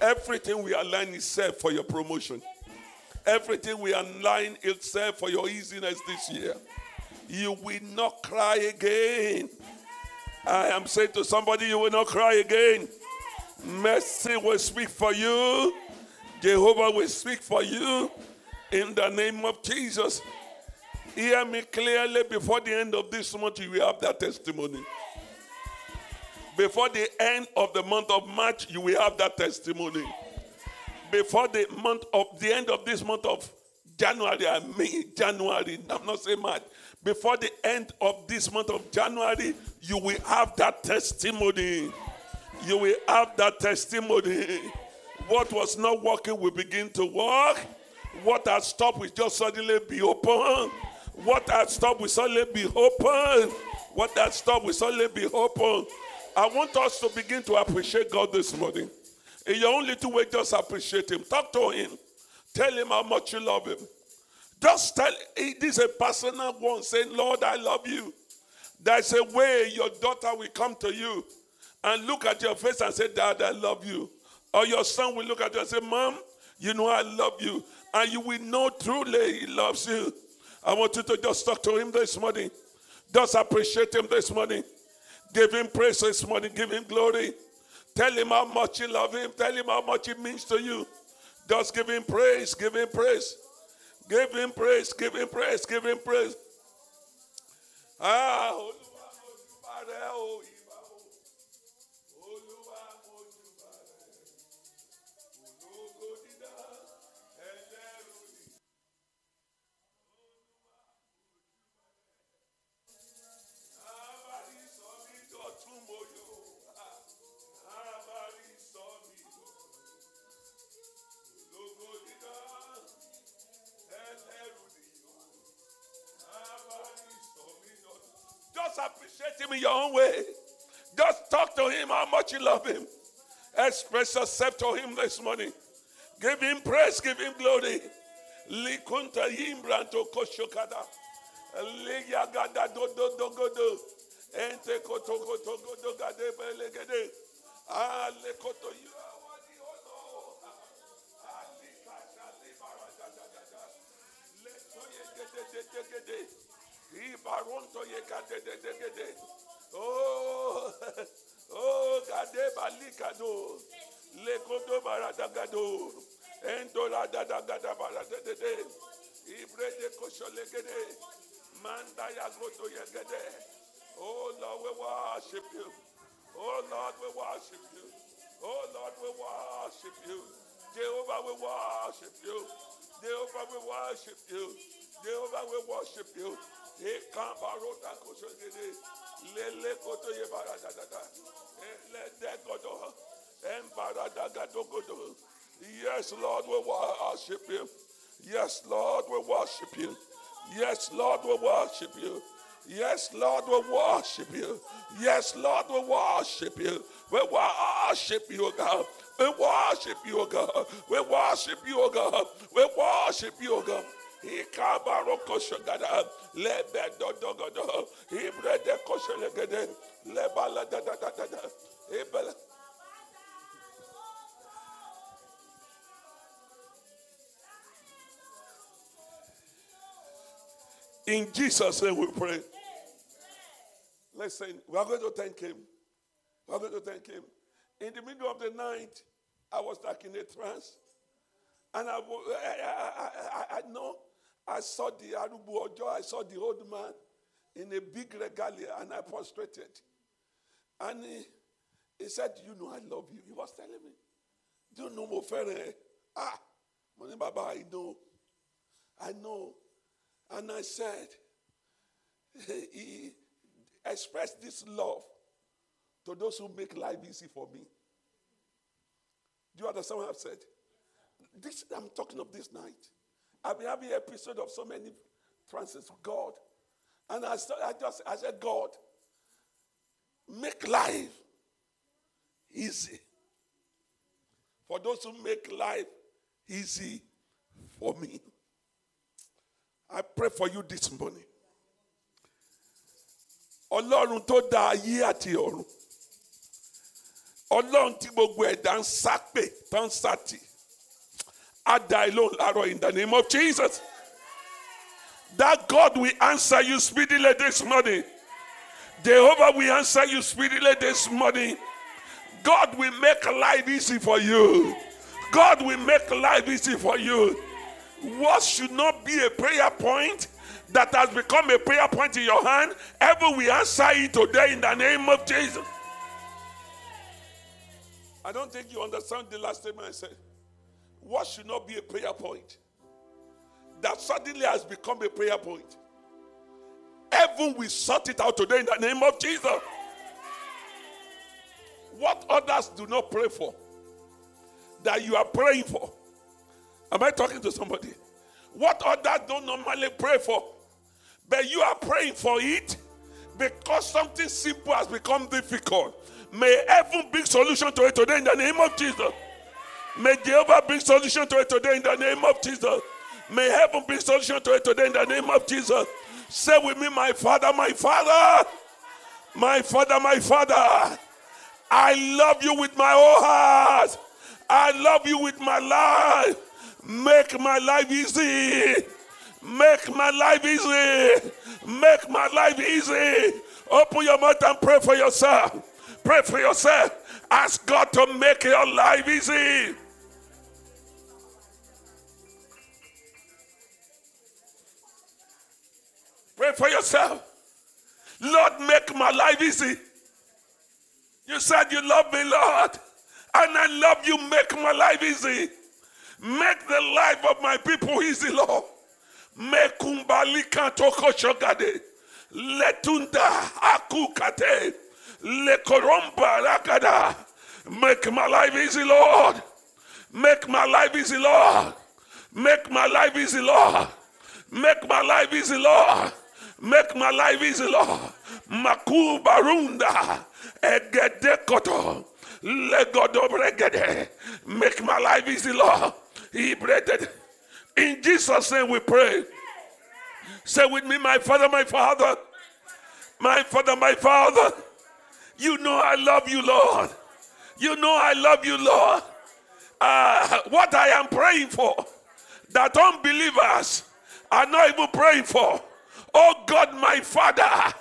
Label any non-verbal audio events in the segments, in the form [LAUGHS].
Everything we align itself for your promotion. Everything we align itself for your easiness this year. You will not cry again. I am saying to somebody, you will not cry again. Mercy will speak for you. Jehovah will speak for you. In the name of Jesus. Hear me clearly before the end of this month, you will have that testimony. Before the end of the month of March, you will have that testimony. Before the month of the end of this month of January, I mean January, I'm not saying March. Before the end of this month of January, you will have that testimony. You will have that testimony. What was not working will begin to work. What has stopped will just suddenly be open. What has stopped will suddenly be open. What has stopped will suddenly be open. I want us to begin to appreciate God this morning. In your own little way, just appreciate Him. Talk to Him. Tell Him how much you love Him. Just tell, this is a personal one saying, Lord, I love you. There's a way your daughter will come to you and look at your face and say, Dad, I love you. Or your son will look at you and say, Mom, you know I love you. And you will know truly he loves you. I want you to just talk to him this morning. Just appreciate him this morning. Give him praise this morning. Give him glory. Tell him how much you love him. Tell him how much it means to you. Just give him praise. Give him praise. Give him praise. Give him praise. Give him praise. Ah, Just appreciate him in your own way. Just talk to him how much you love him. Express yourself to him this morning. Give him praise, give him glory. Likunta yimbranto koshokada. Liyagada do do do go do. Ente koto koto go do gade belegede. Ah, lekoto you are worthy, oh. [LAUGHS] Oh, gade balikado. Goto. Oh Lord, we worship you. Oh Lord, we worship you. Oh Lord, we worship you. Jehovah, we worship you. Jehovah, we worship you. Jehovah, we worship you. Lele koto ye barada da da. Ele eh, de godo. Embarada gado godo. Yes, Lord, we worship you. Yes, Lord, we worship you. Yes, Lord, we worship you. Yes, Lord, we worship you. Yes, Lord, we worship you. We worship you, God. We worship you, God. We worship you, God. We worship you, God. In Jesus' name we pray. Listen, we are going to thank Him. We are going to thank Him. In the middle of the night, I was stuck in a trance. And I, I, I, I, I know I saw the Arubu Ojo, I saw the old man in a big regalia, and I prostrated. And he, he said, You know, I love you. He was telling me, Do you know Mofere? Ah, Money Baba, I know. I know. And I said, [LAUGHS] He expressed this love to those who make life easy for me. Do you understand what I've said? This I'm talking of this night. I've been having episode of so many trances God. And I, sta- I just I said, God, make life easy. For those who make life easy for me. I pray for you this morning. Ọlọ́run tó dá ayé àti ọ̀run ọlọ́run tí gbogbo ẹ̀dá ń sá pè tó sátì dá ẹ lóhùn láàárọ̀ in the name of Jesus. That God will answer you speedily this morning. Jehovah will answer you speedily this morning. God will make life easy for you. God will make life easy for you. What should not be a prayer point that has become a prayer point in your hand, heaven will answer it today in the name of Jesus. I don't think you understand the last statement I said. What should not be a prayer point that suddenly has become a prayer point? Heaven will sort it out today in the name of Jesus. What others do not pray for, that you are praying for. Am I talking to somebody? What others don't normally pray for, but you are praying for it because something simple has become difficult. May heaven bring solution to it today in the name of Jesus. May Jehovah bring solution to it today in the name of Jesus. May heaven bring solution to it today in the name of Jesus. Say with me, my Father, my Father, my Father, my Father. I love you with my whole heart. I love you with my life. Make my life easy. Make my life easy. Make my life easy. Open your mouth and pray for yourself. Pray for yourself. Ask God to make your life easy. Pray for yourself. Lord, make my life easy. You said you love me, Lord, and I love you. Make my life easy. Make the life of my people easy, Lord. Make kumbalika toko shogade. Letunda akukate. Lekoromba rakada. Make my life easy, Lord. Make my life easy, Lord. Make my life easy, Lord. Make my life easy, Lord. Make my life easy, Lord. Maku barunda. Egede koto. Legodo bregede. Make my life easy, Lord. He breaded. In Jesus' name we pray. Say with me, my father, my father. My father, my father. You know I love you, Lord. You know I love you, Lord. Uh, what I am praying for, that unbelievers are not even praying for. Oh God, my Father,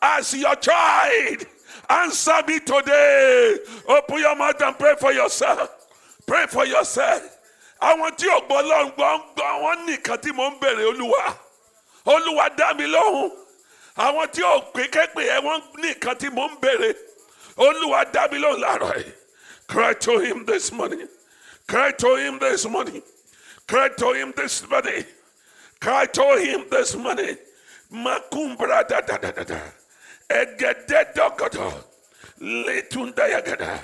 as your child, answer me today. Open your mouth and pray for yourself. Pray for yourself. Àwọn tí ògbọ́ lọ́n gbọ́ ń gbọ́ wọ́n nìkan tí mò ń bèrè olúwa. Olúwa dá mi lóhùn. Àwọn tí ò pé képe ẹ wọ́n nìkan tí mò ń bèrè. Olúwa dá mi lóhùn láàárọ̀ yìí. Cry to him this morning. Cry to him this morning. Cry to him this morning. Cry to him this morning. Makumbra da da da da da. Egede dogodo. Letunda yagada.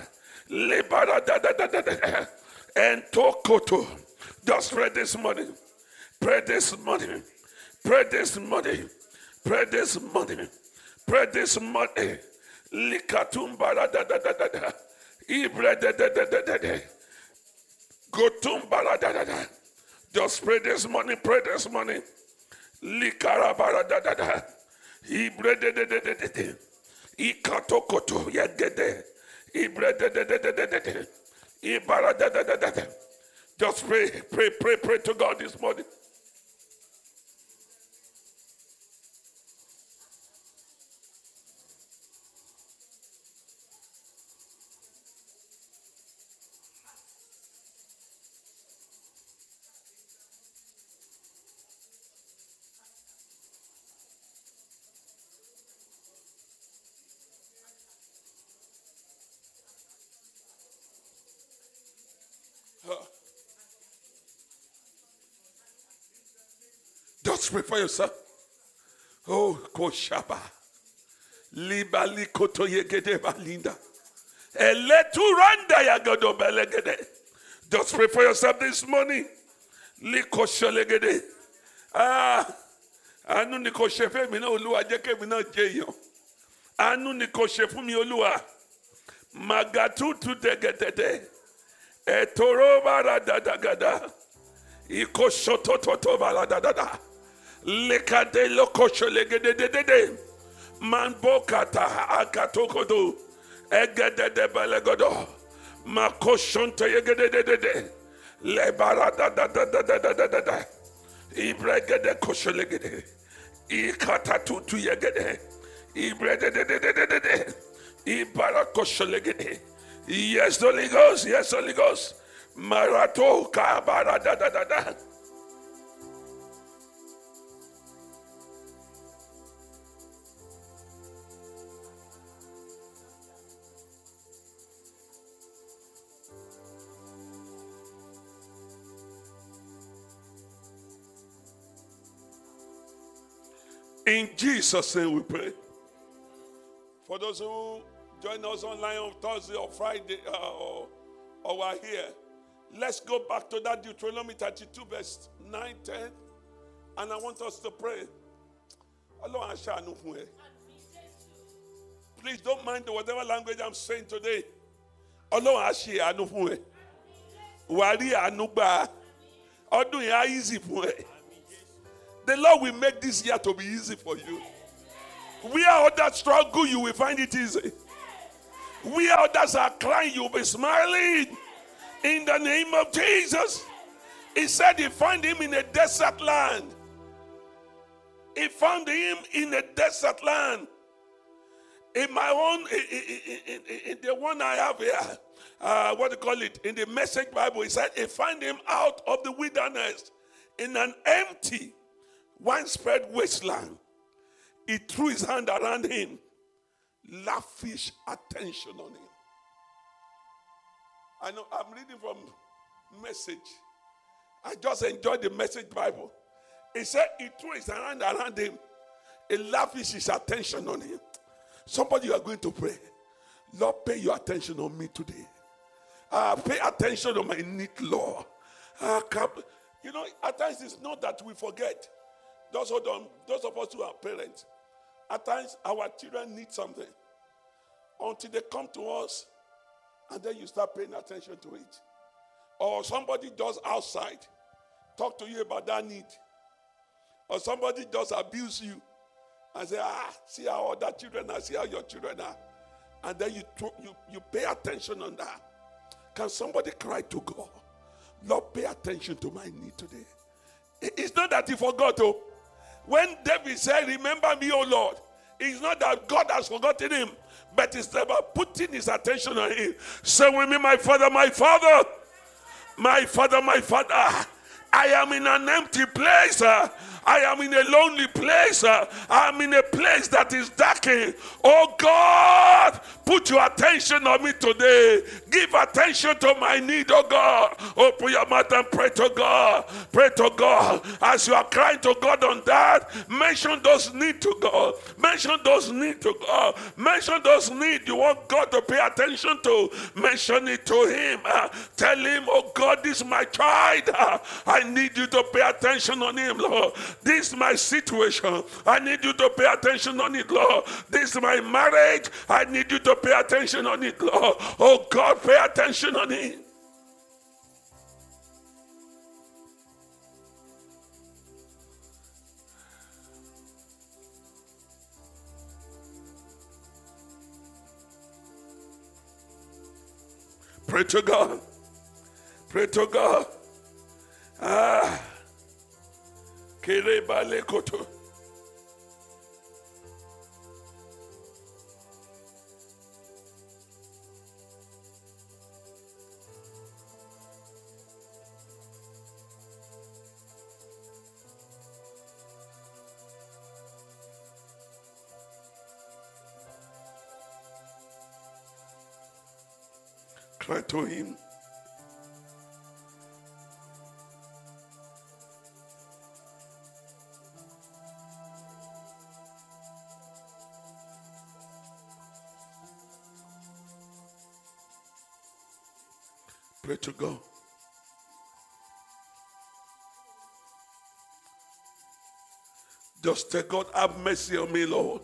Lebara da da da da da. And tokoto. Just pray this morning. Pray this morning. Pray this morning. Pray this morning. Pray this morning. Likatumba da da da da da da. Da da da da da da. Gotumba da da da. Just pray this morning. Pray this morning. Likarabara da da da. Ibre de de de de de de. Ikatokoto yagede. Ibre de de de de de de de. Ibara da da da da da. Just pray, pray, pray, pray to God this morning. Just for yourself. Oh, Koshaba. Libali koto yegede balinda. Eleturanda yagodo belegede. Just for yourself this morning. Likosholegede. Ah, àánú ni ṣe fún mi náà olúwa jẹ́ èèyàn. Àánú ni kò ṣe fún mi olúwa. Magatutu tẹ̀gẹ̀tẹ̀tẹ̀. Ẹ̀tọ́rọ̀ bára dàdàgàdà. Ikoshotototo bára dàdàdà. Lekade lokosho legedededede. Manbokata akatokodo. Egedede belegodo. Makoshonte yegedededede. Lebarada da da da da da da da da. Ibregede koshelegede. Ikata tutu yegede. Ibrededededede. Ibara koshelegede. Yes, Holy Ghost. Yes, Holy Ghost. Marato kabara da da da da. In Jesus' name we pray. For those who join us online on Thursday or Friday uh, or, or are here, let's go back to that Deuteronomy 32, verse 9, 10. And I want us to pray. Please don't mind whatever language I'm saying today. Ọlọ́run á ṣe àánú fún ẹ. Wàá rí àánú gbà. Ọdún yẹn easy fún ẹ. The Lord will make this year to be easy for you. Where others struggle, you will find it easy. Where others are crying, you'll be smiling. In the name of Jesus. He said he found him in a desert land. He found him in a desert land. In my own, in, in- in- in the one I have here, uh, what do you call it? In the message Bible, he said he found him out of the wilderness in an empty, widespread wasteland. He threw his hand around him, lavish attention on him. I know I'm reading from message. I just enjoyed the message Bible. He said he threw his hand around him, he lavished his attention on him. Somebody you are going to pray. Lord, pay your attention on me today. Uh, pay attention on my need, Lord. Uh, you know, at times it's not that we forget. Those who don't, those of us who are parents, at times our children need something until they come to us, and then you start paying attention to it. Or somebody does outside talk to you about that need, or somebody does abuse you and say, ah, see how other children are, see how your children are, and then you you you pay attention on that. Can somebody cry to God? Lord, pay attention to my need today. It's not that he forgot, oh. When David said, Remember me, O Lord, it's not that God has forgotten him, but it's about putting his attention on him. Say with me, my father, my father, my father, my father. I am in an empty place. I am in a lonely place. uh, I'm in a place that is darkened. Oh God, put your attention on me today. Give attention to my need, oh God. Open your mouth and pray to God. Pray to God. As you are crying to God on that, mention those need to God. Mention those need to God. Mention those need you want God to pay attention to. Mention it to Him. Uh, tell Him, oh God, this is my child. Uh, I need you to pay attention on him, Lord. This is my situation. I need you to pay attention on it, Lord. This is my marriage. I need you to pay attention on it, Lord. Oh God, pay attention on it. Pray to God. Pray to God. Ah. Kerebalekoto. Cry to him. Pray to God. Just tell God, have mercy on me, Lord.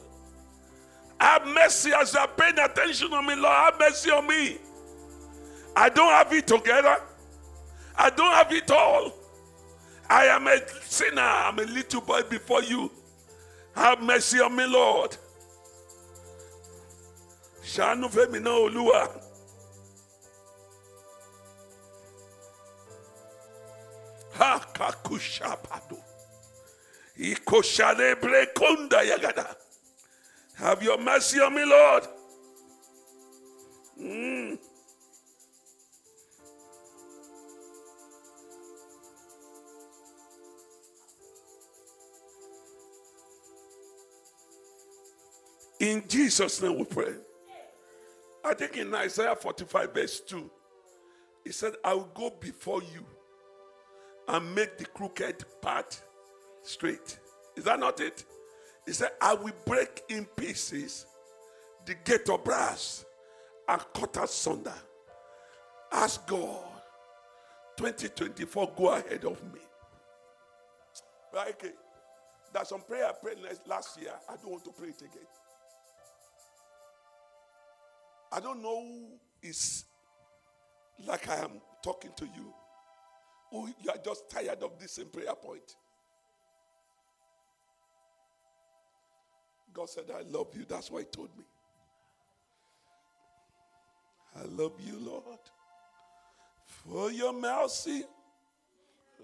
Have mercy as are paying attention on me, Lord. Have mercy on me. I don't have it together. I don't have it all. I am a sinner. I'm a little boy before you. Have mercy on me, Lord. ṣàánú fẹ́mi náà. Ha kakushapado ikoshalebre konda yagada have your mercy on me lord Mm. In Jesus' name we pray. I think in Isaiah 45, verse 2, he said, I will go before you and make the crooked path straight. Is that not it? He said, I will break in pieces the gate of brass and cut asunder. Ask God, 2024, go ahead of me. Right? Okay. There's some prayer I prayed last- last year. I don't want to pray it again. I don't know who is like I am talking to you. You are just tired of this same prayer point. God said, I love you. That's why He told me. I love you, Lord. For your mercy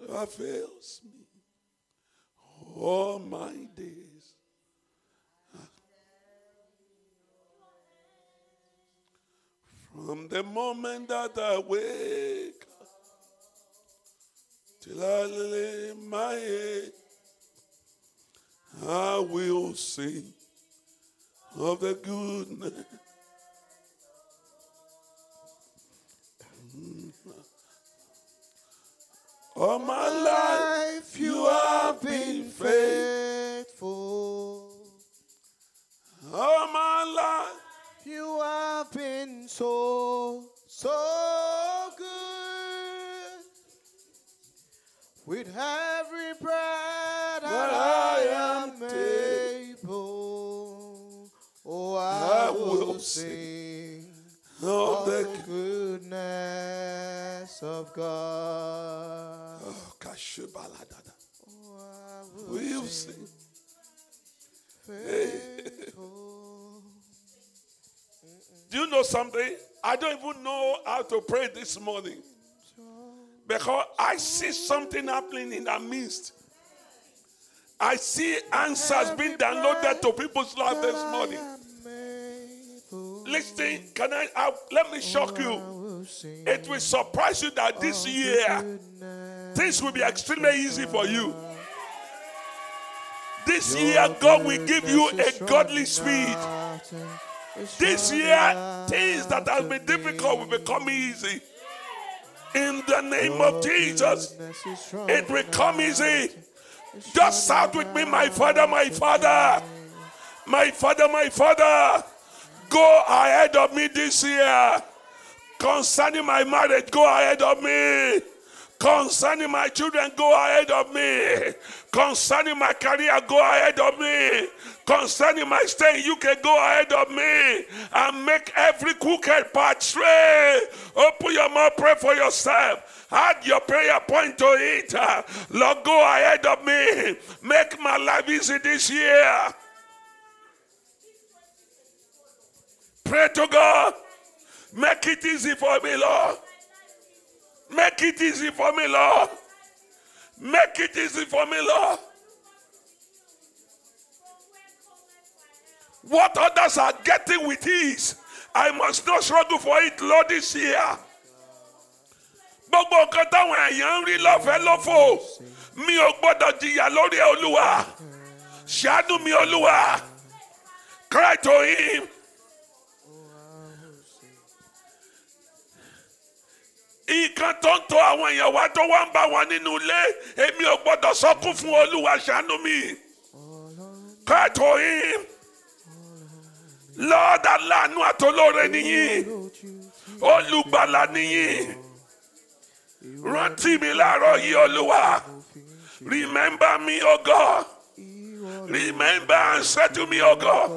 avails me all my days. From the moment that I wake till I lay my head, I will sing of the goodness. Mm-hmm. All my life you have been faithful. faithful. All my life You have been so, so With every breath that I am able, oh, I, I will sing of the goodness of God. Oh, kashubaladada. Oh, I We'll will sing. [LAUGHS] Do you know something? I don't even know how to pray this morning because I see something happening in our midst. I see answers being downloaded to people's lives this morning. Listen, can I? I let me shock you. It will surprise you that this year things will be extremely easy for you. This year, God will give you a godly speed. This year, things that have been difficult will become easy. In the name of Jesus, it will come easy. Just shout with me, my father, my father, my father, my father. Go ahead of me this year. Concerning my marriage, go ahead of me. Concerning my children, go ahead of me. Concerning my career, go ahead of me. Concerning my stay you can go ahead of me. And make every crooked path straight. Open your mouth, pray for yourself. Add your prayer point to it. Lord, go ahead of me. Make my life easy this year. Pray to God. Make it easy for me, Lord. Make it easy for me, Lord. Make it easy for me, Lord. What others are getting with ease, I must not struggle for it, Lord, this year. Gbogbo nǹkan táwọn èèyàn ń rí lọ́fẹ̀ẹ́ lófò mi ò gbọ́dọ̀ jìyà lórí Olúwa. Ṣàánú mi, Olúwa. Cry to him. Nǹkan tó ń tọ àwọn èèyàn wá tó wá ń bá wọn nínú ilé èmi ò gbọdọ̀ sọkún fún olúwa ṣàánú mi. Kẹ́tù yín. Lord aláàánú àtolóore nìyí olùgbàlà nìyí rántí mi láàárọ̀ yìí olúwa. Remember me o god. Remember and say to me o god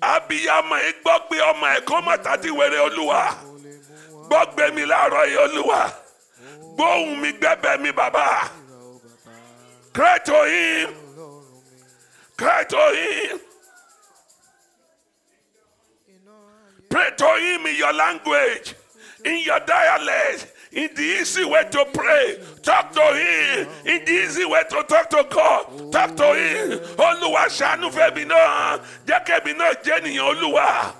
abiyamọ ẹ gbọ́ pé ọmọ ẹ̀ kọ́ mọ́tàdí wẹ̀rẹ̀ olúwa Kò lè mú wọn gbọ́ gbé mi láàárọ̀ yìí olúwa gbóhùn mi gbẹ́bẹ̀ mi bàbá mi. Cry to him. Pray to him in your language, in your dialect, in the easy way to pray. Talk to him. In the easy way to talk to God. Talk to him. Olúwa ṣàánú fẹ́mi náà. Jẹ́ kẹ́mi náà jẹ́ ènìyàn Olúwa.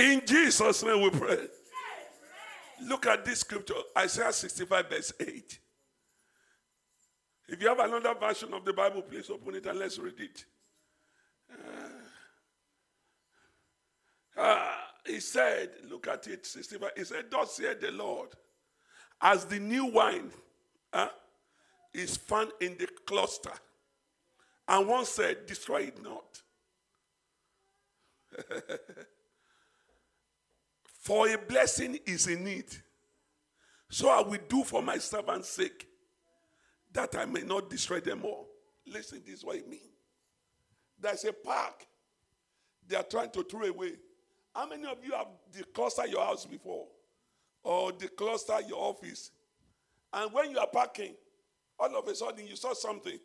In Jesus' name we pray. Look at this scripture, Isaiah 65, verse 8. If you have another version of the Bible, please open it and let's read it. Uh, he said, look at it, 65. He said, Thus said the Lord, as the new wine uh, is found in the cluster. And one said, Destroy it not. [LAUGHS] For a blessing is in need. So I will do for my servant's sake that I may not destroy them all. Listen, this is what it means. There's a park they are trying to throw away. How many of you have declustered your house before? Or declustered your office? And when you are parking, all of a sudden you saw something.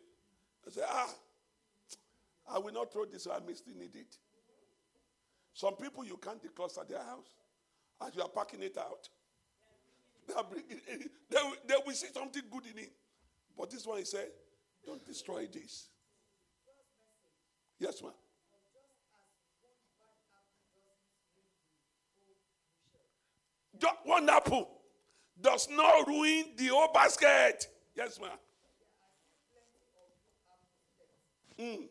You say, ah, I will not throw this, I may still need it. Some people you can't decluster their house as you are packing it out. They, will, will see something good in it. But this one he said, don't destroy this. Yes, ma'am. Just one apple does not ruin the whole basket. Yes, ma'am. Mm.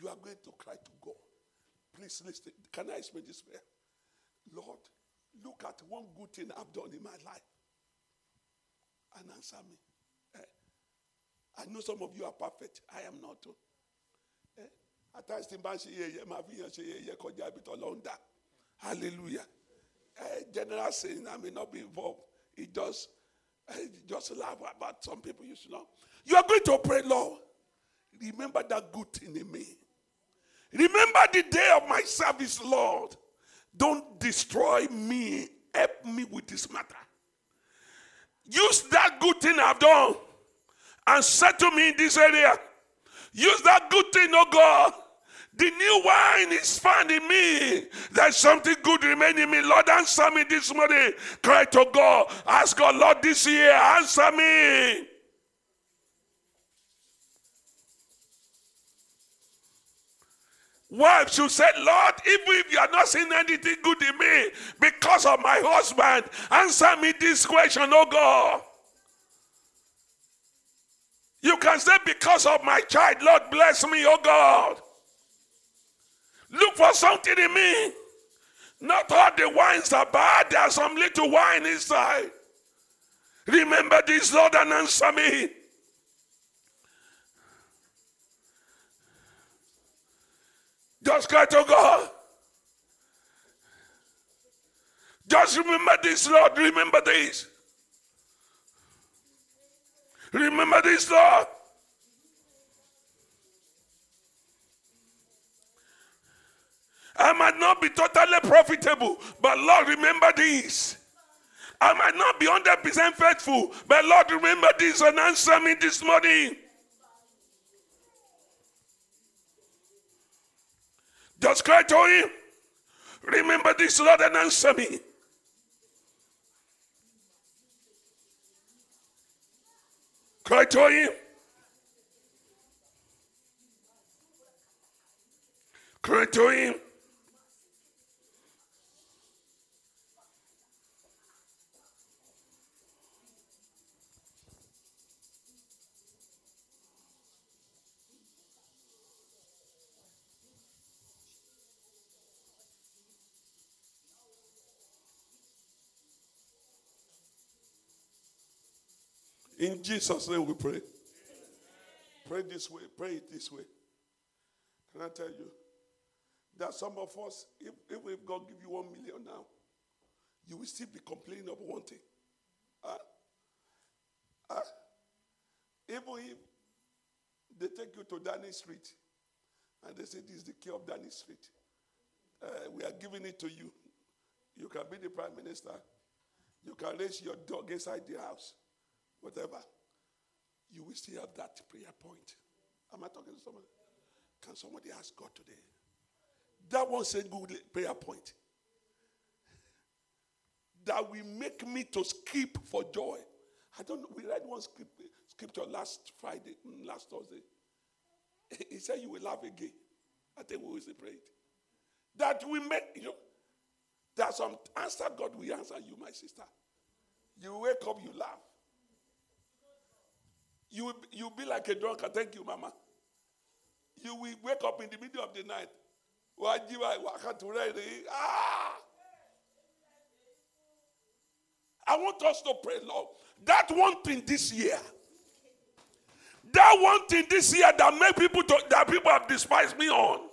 You are going to cry to God. Please listen. Can I explain this prayer? Lord, look at one good thing I've done in my life and answer me. Eh? I know some of you are perfect. I am not. Eh? Bit along that. Hallelujah. Eh, general saying, I may not be involved. It just, eh, just laugh about some people you should know. You are going to pray, Lord. Remember that good thing in me. Remember the day of my service, Lord. Don't destroy me. Help me with this matter. Use that good thing I've done and settle me in this area. Use that good thing, oh God. The new wine is found in me. There's something good remaining in me. Lord, answer me this morning. Cry to God. Ask God, Lord, this year, answer me. Wives should say, Lord, even if you are not seeing anything good in me because of my husband, answer me this question, oh God. You can say, because of my child, Lord, bless me, oh God. Look for something in me. Not all the wines are bad, there's some little wine inside. Remember this, Lord, and answer me. Just cry to God. Just remember this, Lord. Remember this. Remember this, Lord. I might not be totally profitable, but Lord, remember this. I might not be 100% faithful, but Lord, remember this and answer me this morning. Just cry to him. Remember this, Lord, and answer me. Cry to him. Cry to him. In Jesus' name we pray. Pray this way. Pray it this way. Can I tell you? That some of us, if, if God give you one million now, you will still be complaining of one thing. Huh? Huh? Even if they take you to Downing Street and they say this is the key of Downing Street, uh, we are giving it to you. You can be the prime minister. You can raise your dog inside the house, whatever. You will still have that prayer point. Am I talking to somebody? Can somebody ask God today? That one single prayer point that will make me to skip for joy. I don't know. We read one scripture last Friday, mm, last Thursday. [LAUGHS] He said you will laugh again. I think we will pray. That we make, you know, there's some answer God will answer you, my sister. You wake up, you laugh. You will, you be like a drunkard. Thank you, Mama. You will wake up in the middle of the night. Ah! I want us to pray, Lord. That one thing this year. That one thing this year that make people to, that people have despised me on.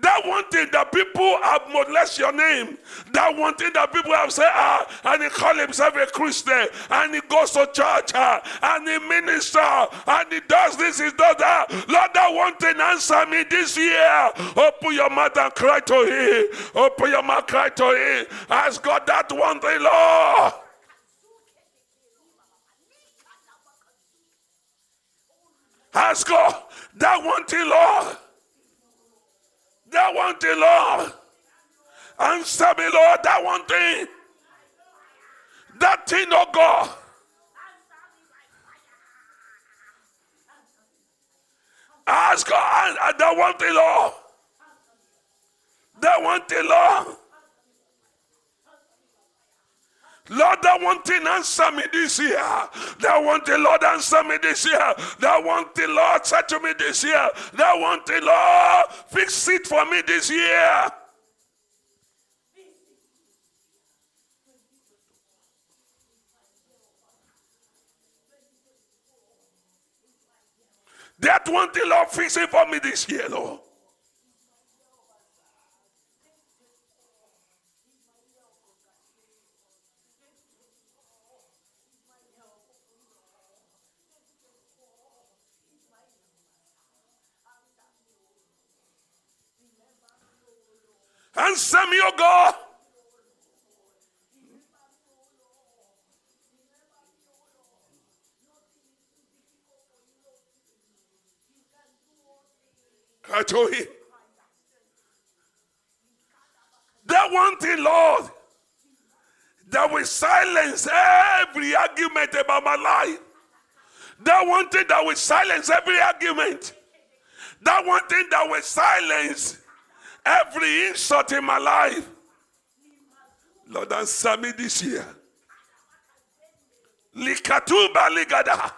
That one thing that people have molested your name. That one thing that people have said, ah, and he call himself a Christian, and he goes to church, ah, and he minister, and he does this, he does that. Lord, that one thing answer me this year. Open your mouth and cry to him. Open your mouth, cry to him. Ask God that one thing, Lord. Ask God that one thing, Lord. That one thing, Lord. Answer me, Lord, that one thing. That thing, oh God. Ask God uh, that one thing, Lord. That one thing, Lord. Lord, that one thing answer me this year. That one thing, Lord, answer me this year. That one thing, Lord, say to me this year. That one thing, Lord, fix it for me this year. That one thing, Lord, fix it for me this year, Lord. Answer me, oh God. I told him. That one thing, Lord, that will silence every argument about my life. That one thing that will silence every argument. That one thing that will silence every insult in my life. Lord, answer me this year. Likatuba ligada.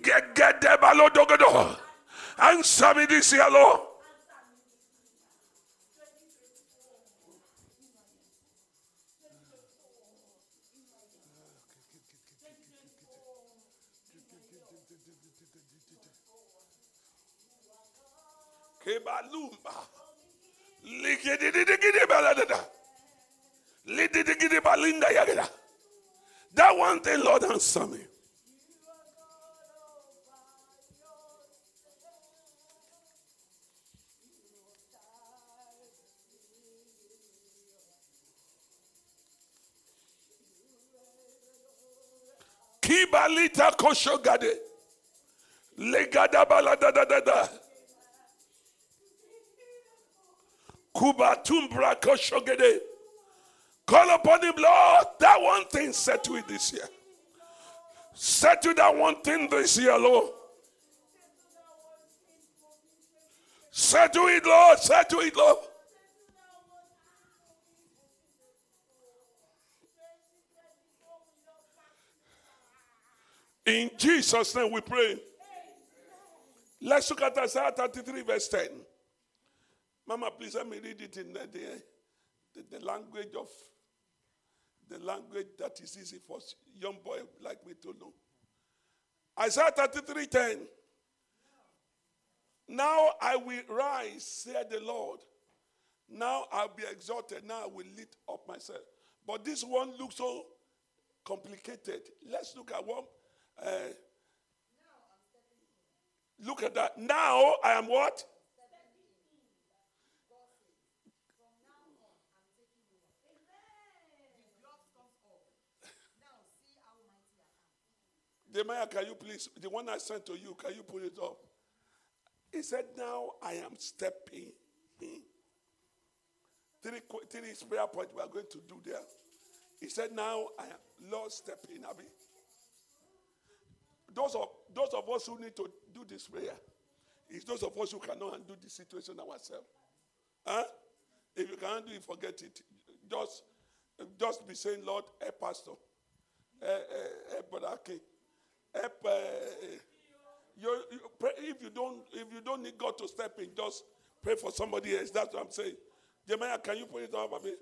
Gegede balodogodo. Answer me this year, Lord. Kebalumba. That one thing, Lord, answer me. Kibalita koshogade. Legada balada da da da. Kubatumbra. Call upon him, Lord. That one thing settle it this year. Set Settle that one thing this year, Lord. Set Settle it, Lord. Set Settle it, Lord. In Jesus' name we pray. Let's look at Isaiah 33, verse 10. Mama, please let me read it in the, the, the language of the language that is easy for young boy like me to know. Isaiah 33 10. Now I will rise, said the Lord. Now I'll be exalted. Now I will lift up myself. But this one looks so complicated. Let's look at one. Uh, look at that. Now I am what? Jeremiah, can you please, the one I sent to you, can you put it up? He said, Now I am stepping in. Three, three prayer points we are going to do there. He said, Now I am Lord step in, Abby. Those of those of us who need to do this prayer, it's those of us who cannot undo the situation ourselves. Huh? If you can't do it, forget it. Just, just be saying, Lord, help pastor. Help brother King. Help. You, you pray, if you don't, if you don't need God to step in, just pray for somebody else. That's what I'm saying. Jeremiah, can you put it up a bit?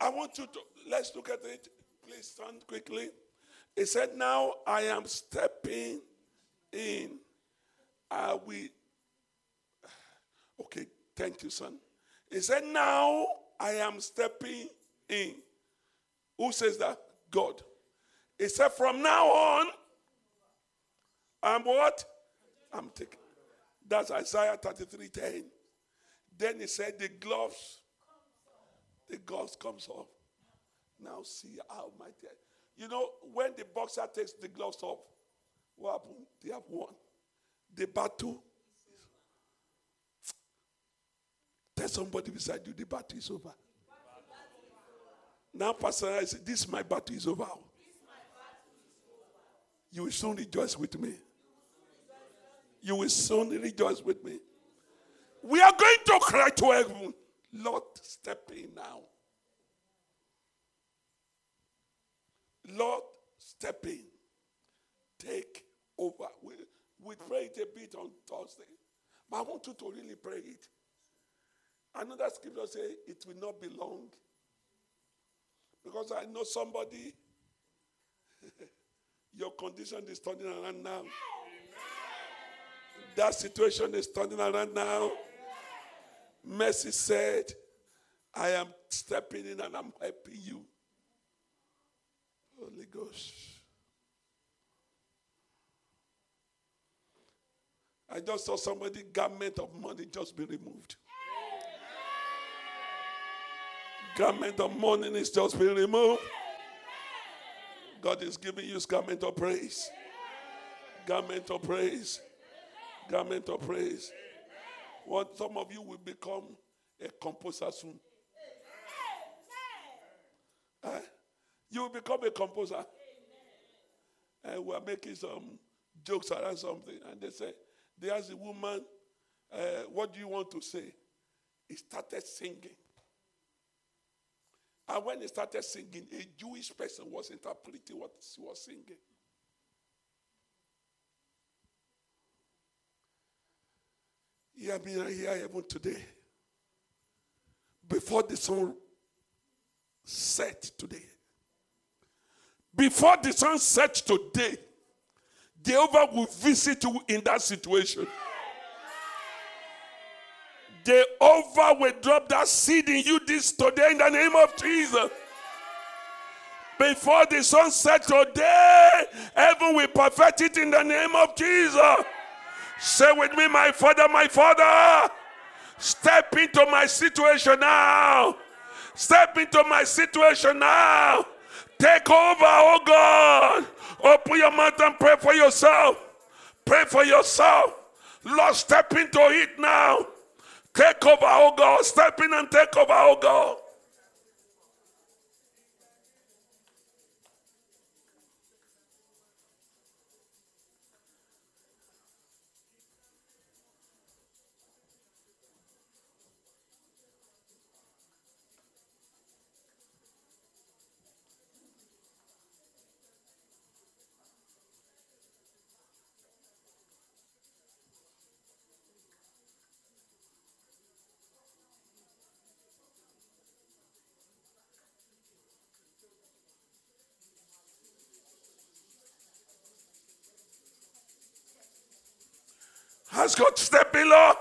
I want you to let's look at it. Please stand quickly. He said, Now I am stepping in. I will. Okay, thank you, son. He said, Now I am stepping in. Who says that? God. He said, From now on, I'm what? I'm taking. That's Isaiah 33 10. Then he said, The gloves, the gloves comes off. Now see how mighty. You know, when the boxer takes the gloves off, what happened? They have won. The battle. Tell somebody beside you, the battle is over. Now, Pastor, I say, This my battle is over. You will soon rejoice with me. You will soon rejoice with me. We are going to cry to heaven. Lord, step in now. Lord, step in. Take over. We, we prayed a bit on Thursday. But I want you to really pray it. Another scripture says it will not be long. Because I know somebody, [LAUGHS] your condition is turning around now. That situation is turning around now. Mercy said, I am stepping in and I'm helping you. Holy Ghost. I just saw somebody garment of money just be removed. Garment of money is just being removed. God is giving you garment of praise. Garment of praise. Garment of praise. What some of you will become a composer soon. Uh, you will become a composer. And we're making some jokes around something. And they say, they ask the woman, uh, what do you want to say? He started singing. And when he started singing, a Jewish person was interpreting what he was singing. Hear me here even today. Before the sun set today. Before the sun set today, Jehovah will visit you in that situation. Jehovah will drop that seed in you this today in the name of Jesus. Before the sun set today, heaven will perfect it in the name of Jesus. Say with me, my father, my father, step into my situation now. Step into my situation now. Take over, oh God. Open your mouth and pray for yourself. Pray for yourself. Lord, step into it now. Take over, oh God. Step in and take over, oh God. Ask God, step in, Lord.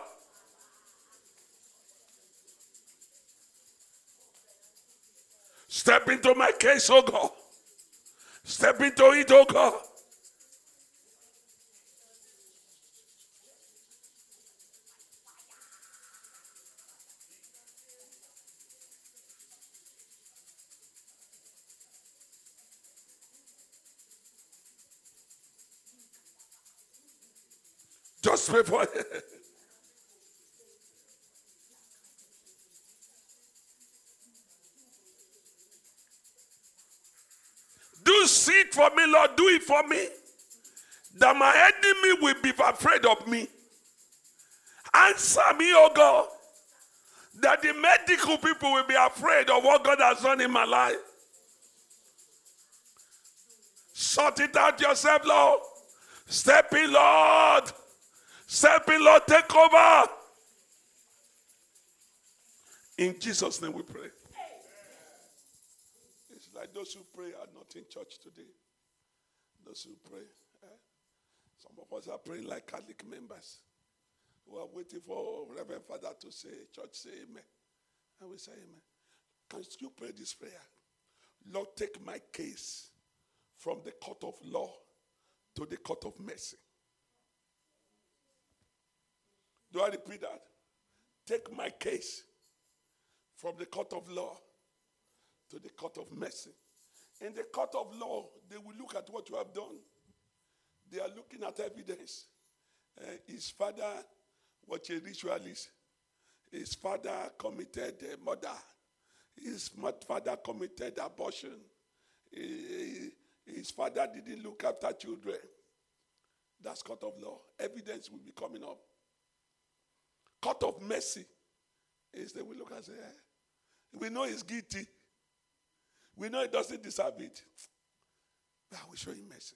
Step into my case, oh God. Step into it, oh God. Just for [LAUGHS] Do it for me, Lord. Do it for me. That my enemy will be afraid of me. Answer me, oh God. That the medical people will be afraid of what God has done in my life. Sort it out yourself, Lord. Step in, Lord. In, Lord. Take over. In Jesus' name we pray. It's like those who pray are not in church today. Those who pray. eh? Some of us are praying like Catholic members who are waiting for Reverend Father to say, Church, say amen. And we say amen. Can you pray this prayer? Lord, take my case from the court of law to the court of mercy. Do I repeat that? Take my case from the court of law to the court of mercy. In the court of law, they will look at what you have done. They are looking at evidence. Uh, his father was a ritualist. His father committed uh, murder. His father committed abortion. His father didn't look after children. That's court of law. Evidence will be coming up. Court of mercy they will look and say, eh, we know he's guilty. We know he doesn't deserve it. But I show him mercy.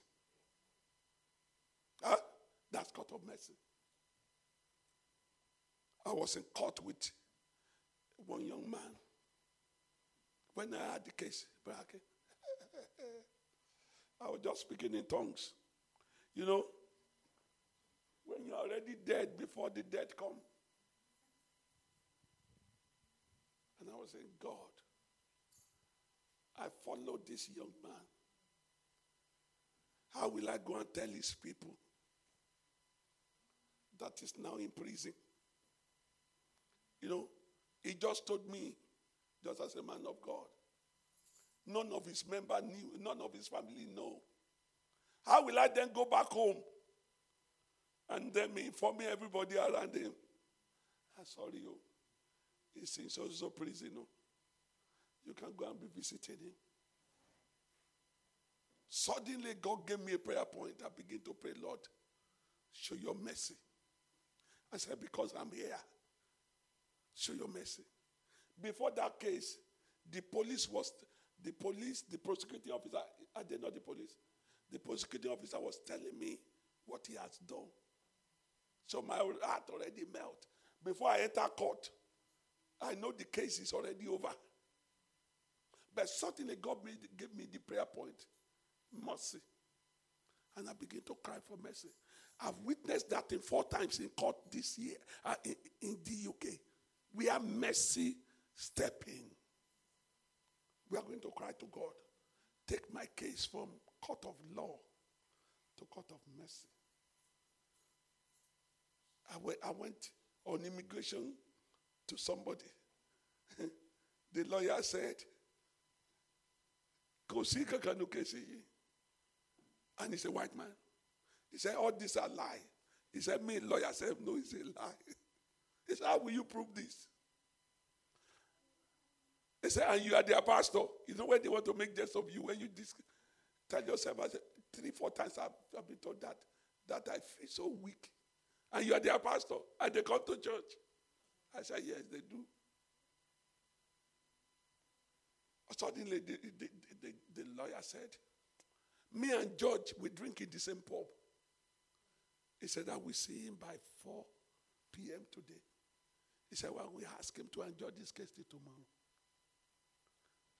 Huh? That's court of mercy. I was in court with one young man. When I had the case, [LAUGHS] I was just speaking in tongues. You know, when you're already dead before the dead come. And I was saying, God, I followed this young man. How will I go and tell his people that is now in prison? You know, he just told me, just as a man of God. None of his member knew, none of his family know. How will I then go back home and then me informing everybody around him? I'm sorry, you. He's in so so prison. No? You can go and be visiting him. Suddenly, God gave me a prayer point. I begin to pray, Lord, show your mercy. I said, because I'm here, show your mercy. Before that case, the police was the police, the prosecuting officer, I did not the police? The prosecuting officer was telling me what he has done. So my heart already melt. Before I enter court, I know the case is already over. But suddenly God made, gave me the prayer point mercy. And I begin to cry for mercy. I've witnessed that in four times in court this year uh, in, in the UK. We are mercy stepping. We are going to cry to God. Take my case from court of law to court of mercy. I went, I went on immigration to somebody. [LAUGHS] the lawyer said, "Kò sí kankan nínú. And he's a white man. He said, All these are lie. He said, Me, lawyer said, No, it's a lie. [LAUGHS] He said, How will you prove this? He said, And you are their pastor. You know when they want to make jest of you, when you dis- tell yourself, I said, three, four times I've, I've been told that, that I feel so weak. And you are their pastor. And they come to church. I said, Yes, they do. Suddenly, the, the, the, the lawyer said, Me and George, we drink in the same pub. He said, I will see him by 4 p.m. today. He said, Well, we ask him to enjoy this case till tomorrow.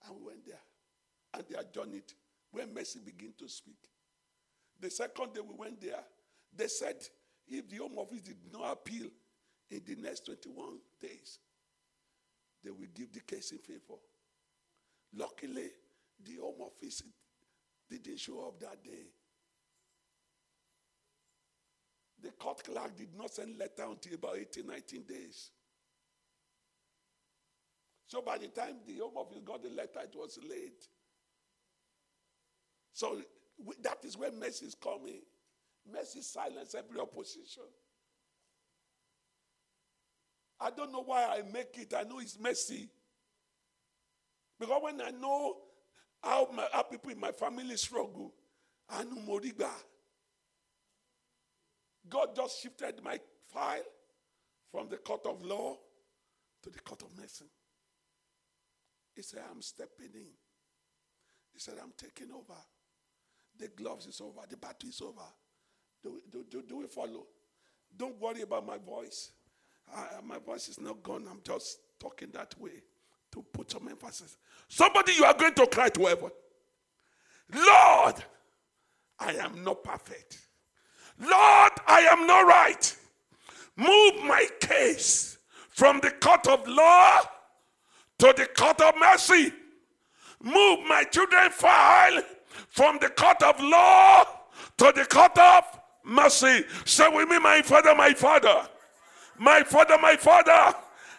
And we went there. And they adjourned it when Mercy began to speak. The second day we went there, they said if the Home Office did not appeal in the next 21 days, they will give the case in favor. Luckily, the Home Office didn't show up that day. The court clerk did not send letter until about 18, 19 days. So by the time the Home Office got the letter, it was late. So that is where mercy is coming. Mercy silence every opposition. I don't know why I make it. I know it's mercy. Because when I know how, my, how people in my family struggle, I know Moriba. God just shifted my file from the court of law to the court of mercy. He said, I'm stepping in. He said, I'm taking over. The gloves is over. The battle is over. Do, do, do, do we follow? Don't worry about my voice. I, my voice is not gone. I'm just talking that way to put some emphasis. Somebody, you are going to cry to heaven. Lord, I am not perfect. Lord, I am not right. Move my case from the court of law to the court of mercy. Move my children file from the court of law to the court of mercy. Say with me, my father, my father. My father, my father.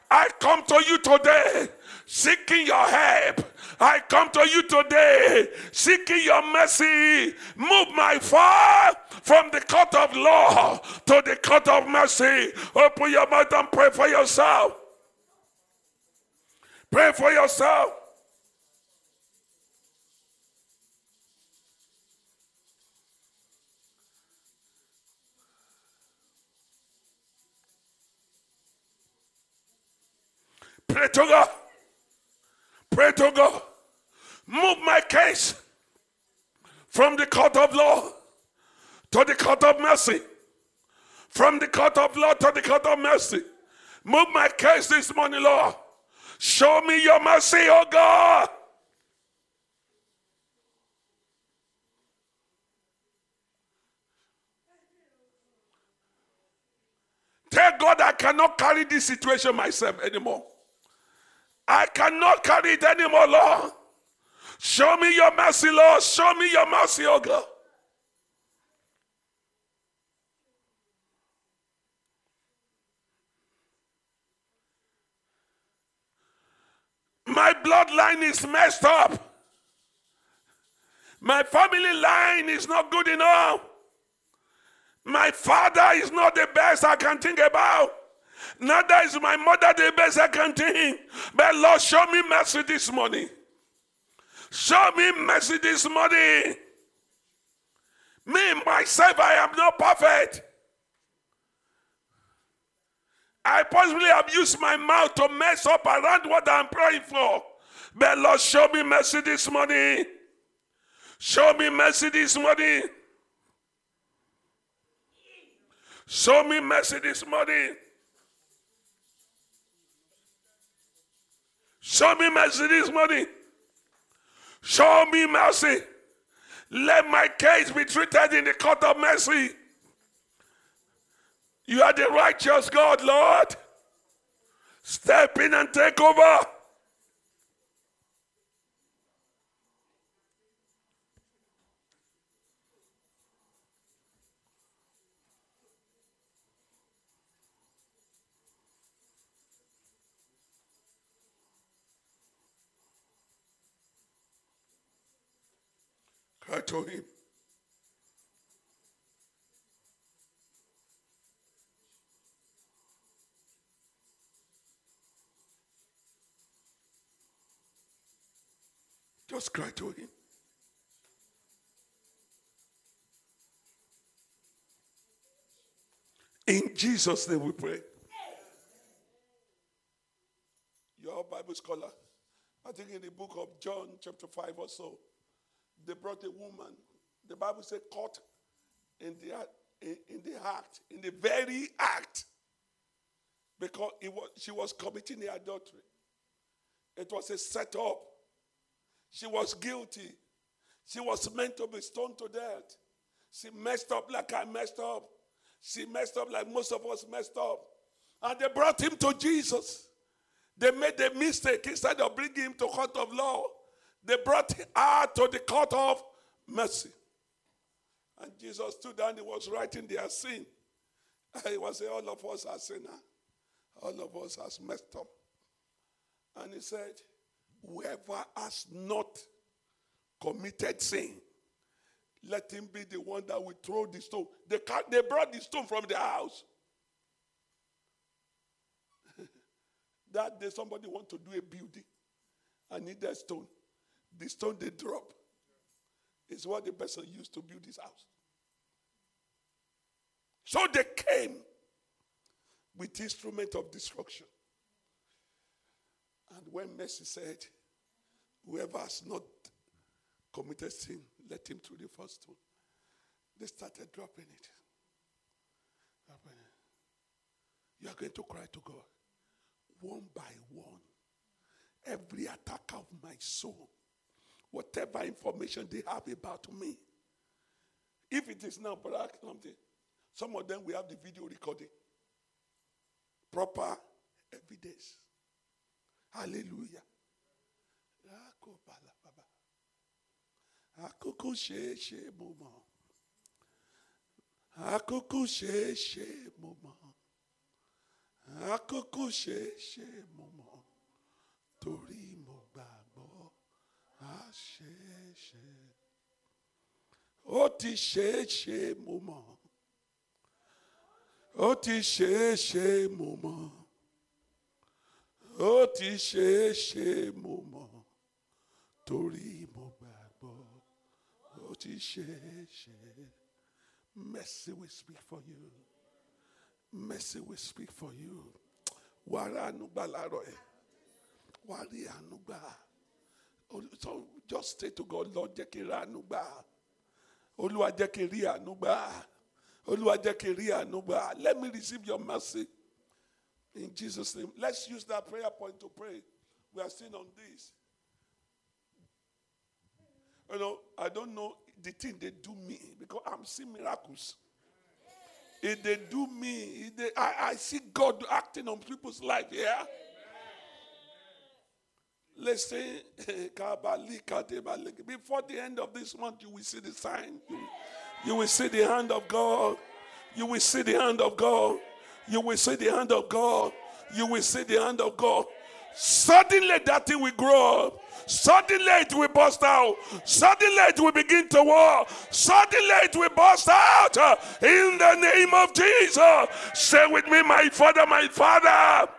I come to you today seeking your help. I come to you today seeking your mercy. Move my file from the court of law to the court of mercy. Open your mouth and pray for yourself. Pray for yourself. Pray to God. Pray to God. Move my case from the court of law to the court of mercy. From the court of law to the court of mercy. Move my case this morning, Lord. Show me your mercy, oh God. Tell God I cannot carry this situation myself anymore. I cannot carry it anymore, Lord. Show me your mercy, Lord. Show me your mercy, oh God. My bloodline is messed up. My family line is not good enough. My father is not the best I can think about. Neither is my mother the best I can think. But Lord, show me mercy this morning. Show me mercy this morning. Me, myself, I am not perfect. I possibly have used my mouth to mess up around what I'm praying for. But Lord, show me mercy this morning. Show me mercy this morning. Show me mercy this morning. Show me mercy this morning. Show me mercy. Let my case be treated in the court of mercy. You are the righteous God, Lord. Step in and take over. Cry to him. Just cry to him. In Jesus' name we pray. Your Bible scholar, I think in the book of John, chapter 5 or so, they brought a woman. The Bible said, caught in the, uh, in, in the act, in the very act, because it was, she was committing the adultery. It was a setup. She was guilty. She was meant to be stoned to death. She messed up like I messed up. She messed up like most of us messed up. And they brought him to Jesus. They made a mistake. Instead of bringing him to court of law, they brought her to the court of mercy. And Jesus stood down, he was writing their sin. [LAUGHS] He was saying, All of us are sinners. All of us has messed up. And he said, Whoever has not committed sin, let him be the one that will throw the stone. They, they brought the stone from the house. [LAUGHS] that day, somebody want to do a building and need that stone. The stone they drop is what the person used to build his house. So they came with instrument of destruction. And when Mercy said, Whoever has not committed sin, let him through the first stone. They started dropping it. Dropping it. You are going to cry to God one by one. Every attack of my soul, whatever information they have about me. If it is now, brother, some of them we have the video recording. Proper evidence. Hallelujah. Àkókò ṣeé ṣe mo mọ̀. Àkókò ṣeé ṣe mo mọ̀. Àkókò. Torí mo á ṣeé ṣe. Ó ti ṣeé ṣe mo mọ̀. Ó ti ṣeé ṣe mo mọ̀. Ó ti ṣeé ṣe mo. Torí mo gbàgbọ́. Ó ti ṣeé ṣe. Mercy will speak for you. Mercy will speak for you. Wàrà ànúgbà láàárọ̀ ẹ̀. Wàrí ànúgbà. So just say to God, Lord, jẹ́ kí n ra ànúgbà. Olúwa jẹ́ kí rí. Olúwa jẹ́ kí rí. Let me receive your mercy. In Jesus' name. Let's use that prayer point to pray. We are still on this. You know, I don't know the thing they do me because I'm seeing miracles. If they do me, they, I, I see God acting on people's life. Yeah? Say, [LAUGHS] before the end of this month, you will see the sign. You, you will see the hand of God. You will see the hand of God. You will see the hand of God. You will see the hand of God. Suddenly, that thing will grow up. Suddenly it will burst out. Suddenly it will begin to war. Suddenly it will burst out. In the name of Jesus. Say with me, my father, my father.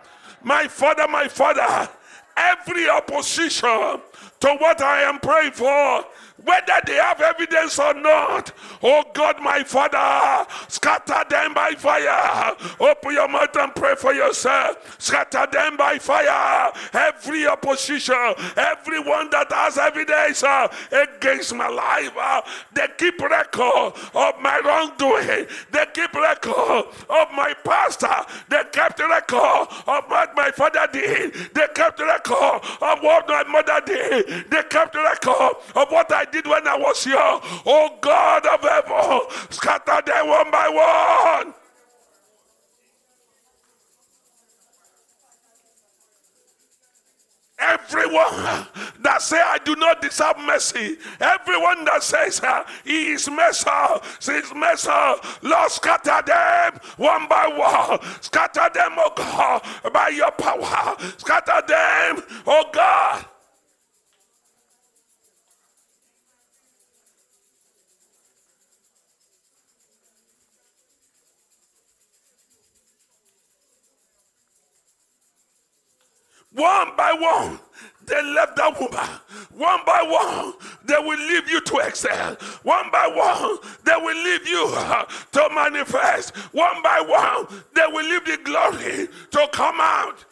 My father, my father. Every opposition to what I am praying for, whether they have evidence or not. Oh God, my Father, scatter them by fire. Open your mouth and pray for yourself. Scatter them by fire. Every opposition, everyone that has evidence uh, against my life, uh, they keep record of my wrongdoing. They keep record of my pastor. They kept record of what my father did. They kept record of what my mother did. They kept record of what I did when I was young. Oh God of heaven, scatter them one by one. Everyone that say I do not deserve mercy, everyone that says uh, he is mercy, says mercy, Lord scatter them one by one, scatter them, oh God, by your power, scatter them, oh God. One by one, they left that woman. One by one, they will leave you to excel. One by one, they will leave you uh, to manifest. One by one, they will leave the glory to come out.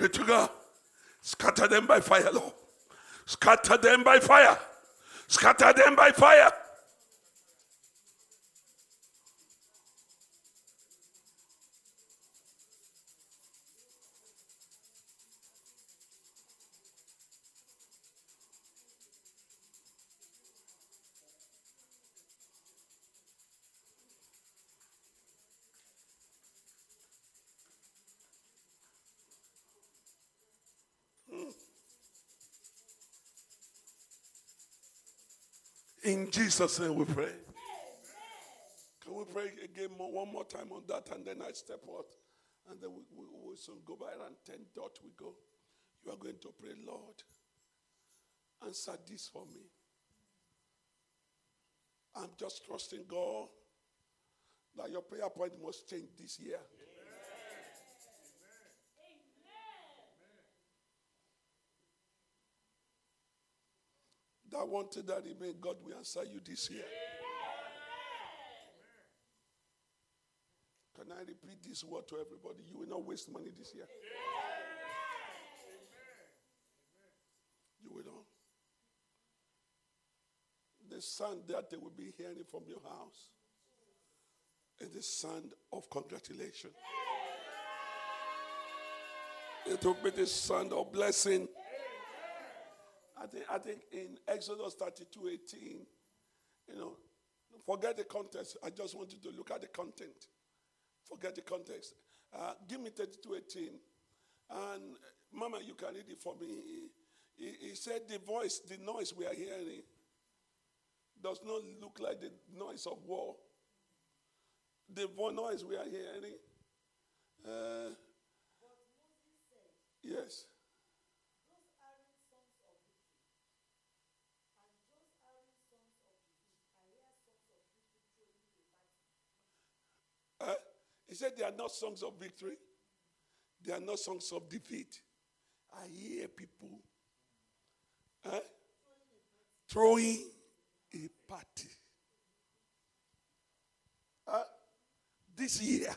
Pray to God. Scatter them by fire, Lord. Scatter them by fire. Scatter them by fire. Jesus' name we pray. Can we pray again more, one more time on that and then I step out and then we, we, we soon go by around 10 dot we go. You are going to pray, Lord, answer this for me. I'm just trusting God that your prayer point must change this year. That wanted that remain, God will answer you this year. Can I repeat this word to everybody? You will not waste money this year. You will not. The sound that they will be hearing from your house is the sound of congratulation. It will be the sound of blessing. I think, I think in Exodus 32 18, you know, forget the context. I just want you to look at the content. Forget the context. Uh, give me 32 18. And Mama, you can read it for me. He, he, said, The voice, the noise we are hearing does not look like the noise of war. The noise we are hearing. Uh, yes. Uh, he said they are not songs of victory. They are not songs of defeat. I hear people uh, throwing a party. Uh, this year,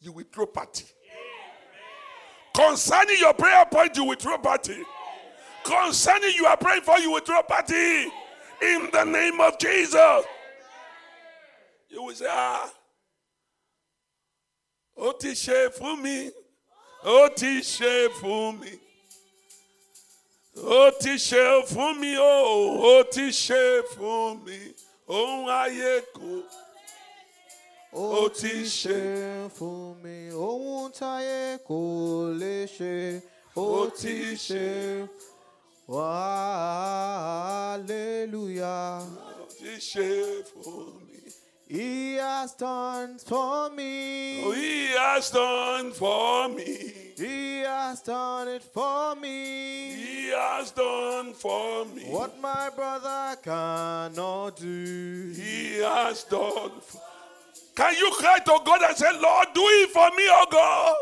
you will throw party. Concerning your prayer point, you will throw party. Concerning you are praying for, you will throw party. In the name of Jesus. You will say, ah. Ó ti ṣe fún mi. Ó ti ṣe fún mi. Ó ti ṣe fún mi ó ó ti ṣe fún mi. Ohun ayé kò. Ó ti ṣe fún mi. Ohun táyé kò lè ṣe. Ó ti ṣe. wá hallelujah. ó ti ṣe fún mi. He has done for me. Oh, he has done for me. He has done it for me. He has done for me. What my brother cannot do. He has done. For... me. Can you cry to God and say, Lord, do it for me, oh God?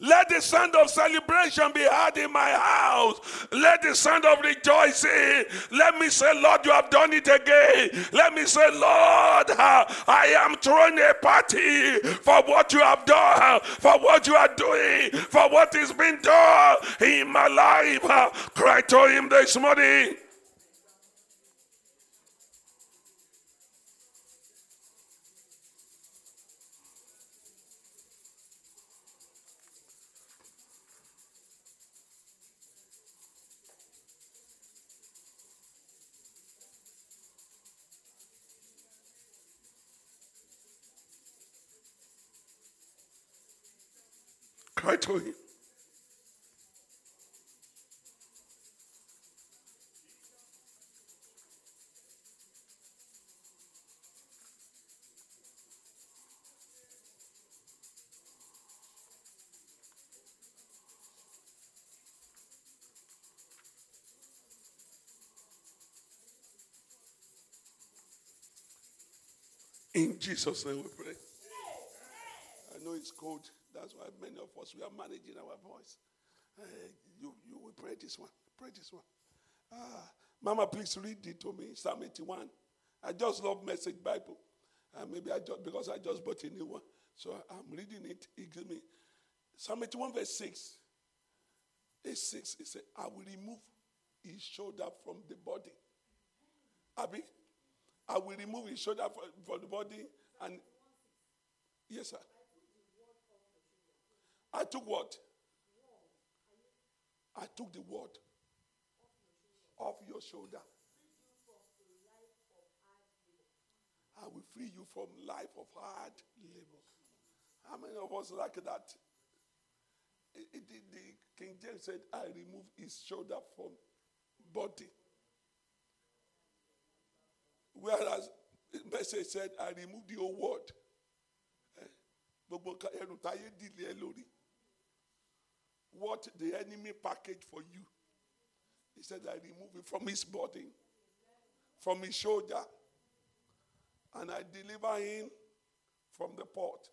Let the sound of celebration be heard in my house. Let the sound of rejoicing. Let me say, Lord, you have done it again. Let me say, Lord, I am throwing a party for what you have done, for what you are doing, for what is being done in my life. Cry to Him this morning. Cry to Him. In Jesus' name we pray. Know it's cold. That's why many of us we are managing our voice. Uh, you you will pray this one. Pray this one. Ah, Mama, please read it to me. Psalm 81. I just love Message Bible. Uh, maybe I just because I just bought a new one. So I'm reading it. It gives me Psalm 81 verse 6. Eight six. It said, I will remove his shoulder from the body. Abi, I will remove his shoulder from, from the body and yes, sir. I took what? I took the word off your shoulder. I will free you from life of hard labor. How many of us like that? It- it- the, King James said, I remove his shoulder from body. Whereas message said, I remove the old word. Eh? Gbogbo nǹkan ẹrù táyé dìlé ẹ lórí. What the enemy packaged for you. He said, I remove it from his body, from his shoulder, and I deliver him from the port.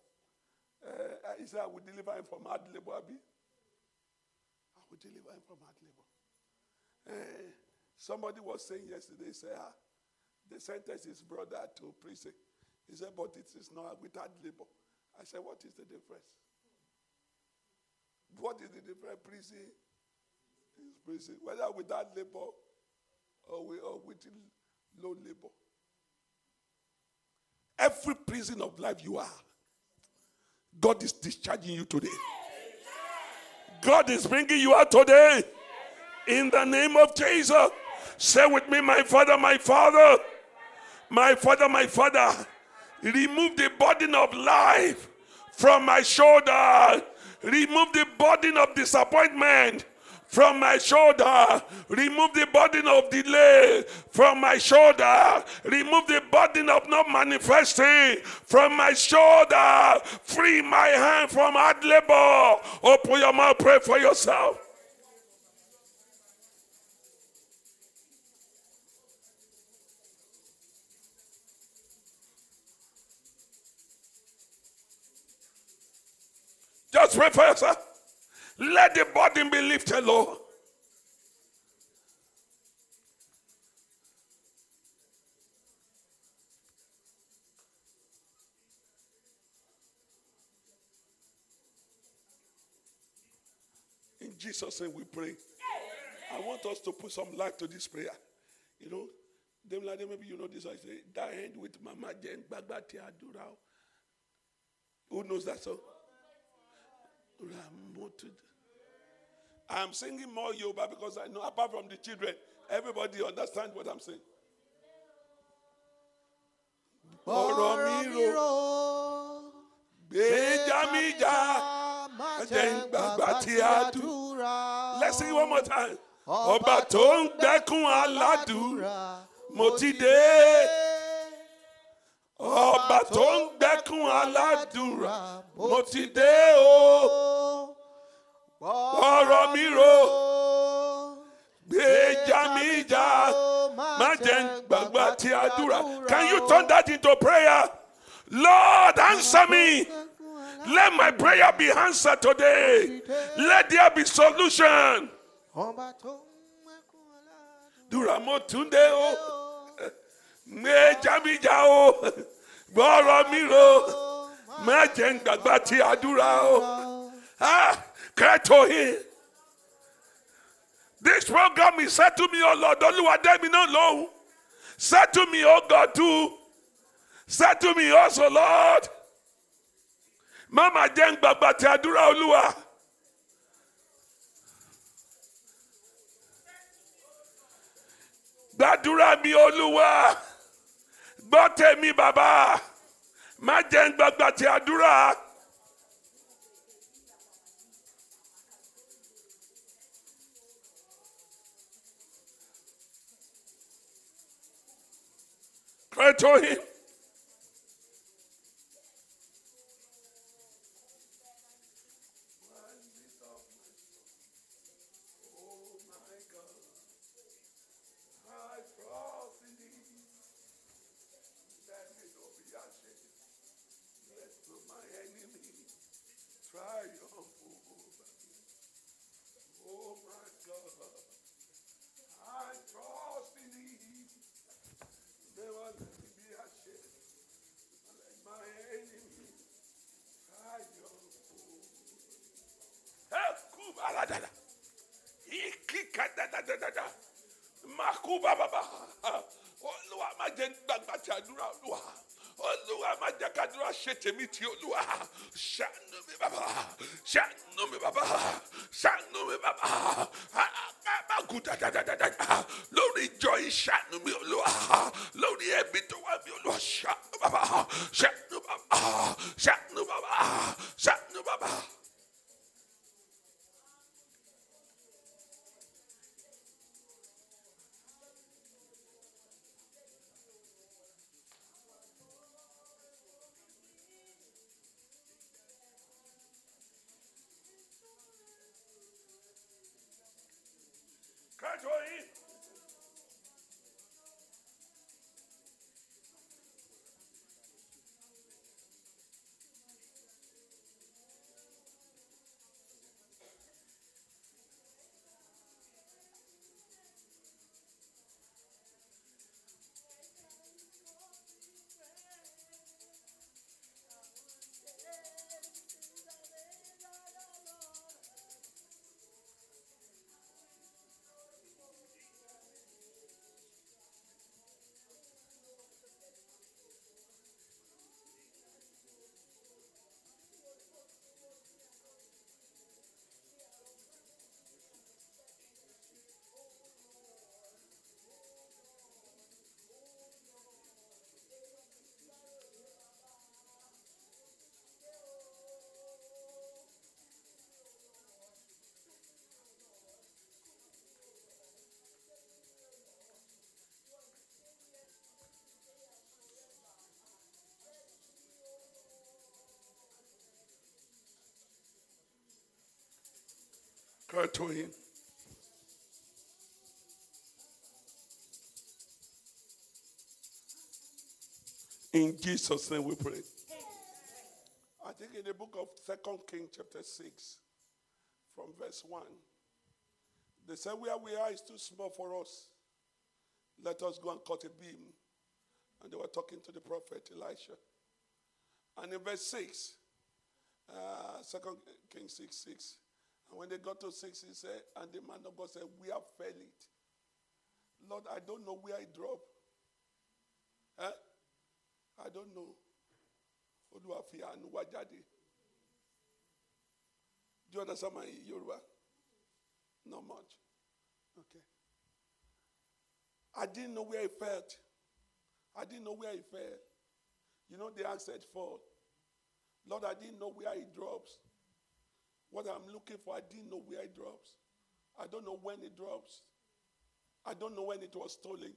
Uh, he said, I will deliver him from hard labor, Abi. I will deliver him from hard labor. Uh, somebody was saying yesterday, say, ah, they sentenced his brother to prison. He said, but it is not with hard labor. I said, what is the difference? What is the difference? Prison is prison, whether with hard labor or with, or with low labor. Every prison of life you are, God is discharging you today. God is bringing you out today. In the name of Jesus. Say with me, my father, my father, my father, my father. Remove the burden of life from my shoulder. Remove the burden of disappointment from my shoulder. Remove the burden of delay from my shoulder. Remove the burden of not manifesting from my shoulder. Free my hand from hard labor. Open your mouth, pray for yourself. Just pray for yourself. Let the burden be lifted, Lord. In Jesus' name we pray. I want us to put some light to this prayer. You know, them like them, maybe you know this. I say, that end with Mama Jen Bagbati Adura. Who knows that song? I'm singing more Yoruba because I know, apart from the children, everybody understands what I'm saying. ọ̀rọ̀ mi ro gbèjà mi jà má jẹ́ ń gbàgbà tí a dù. dùn. Let's sing one more time. Ọba tó ń gbẹ́kún aládùn mo ti dé o. ọ̀rọ̀ mi ro gbèjà mi jà má jẹ́ gbàgbà tí a dúrà. Can you turn that into prayer? Lord, answer me. Let my prayer be answered today. Let there be solution. Ọba tó ń mẹ́kún aládùn. Dúrà mo tún dé o. Méjà mi jà o. Gbọ́rọ̀ mi ro. Má jẹ́ ń gbàgbà tí a dúrà o. To him. This program is said to me, oh Lord, Olúwa dé mi náà lóhùn. Said to me, oh God, too. Said to me also, Lord. Mama jẹ́ ń gbàgbà tí a dúrà Olúwa. Gbàdúrà mi Olúwa. Gbọ́ tèmi bàbá. Má jẹ́ ń gbàgbà tí a dúrà. Cry to him. Makuba baba. Olúwa má jẹ́ gbàgbà tí àdúrà Olúwa. Olúwa má jẹ́ kàdúrà ṣe tèmi bàbá. Ṣàánú mi bàbá. Ṣàánú mi tó wà mí Olúwa. Ṣàánú bàbá. Ṣàánú bàbá. Ṣàánú bàbá. Kájọ yìí. In Jesus' name we pray. I think in the book of Second King, chapter 6, from verse 1, they said, Where we are is too small for us. Let us go and cut a beam. And they were talking to the prophet Elisha. And in verse 6, uh, 2 King 6 6, and when they got to 6, he said, And the man of God said, We have fell it. Lord, I don't know where I drop. Huh? I don't know. Olúwa fi àánú wá jáde. Do you understand my Yoruba? Not much. Okay. I didn't know where he felt. I didn't know where he fell. You know, the axe said fall. Lord, I didn't know where he drops. What I'm looking for, I didn't know where it drops. I don't know when it drops. I don't know when it was stolen.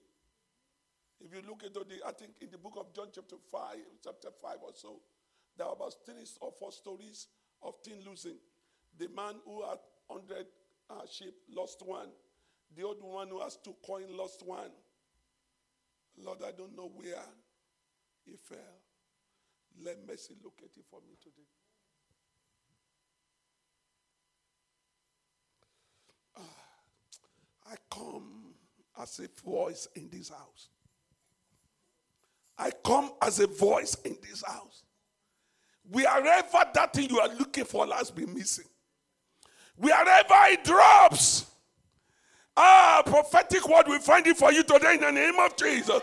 If you look into the, I think in the book of John, chapter 5, chapter 5 or so, there are about three or four stories of thing losing. The man who had 100 uh, sheep lost one. The old one who has two coins lost one. Lord, I don't know where he fell. Let mercy locate it for me today. I come as a voice in this house. I come as a voice in this house. Wherever that thing you are looking for has been missing, wherever it drops, ah, prophetic word will find it for you today in the name of Jesus.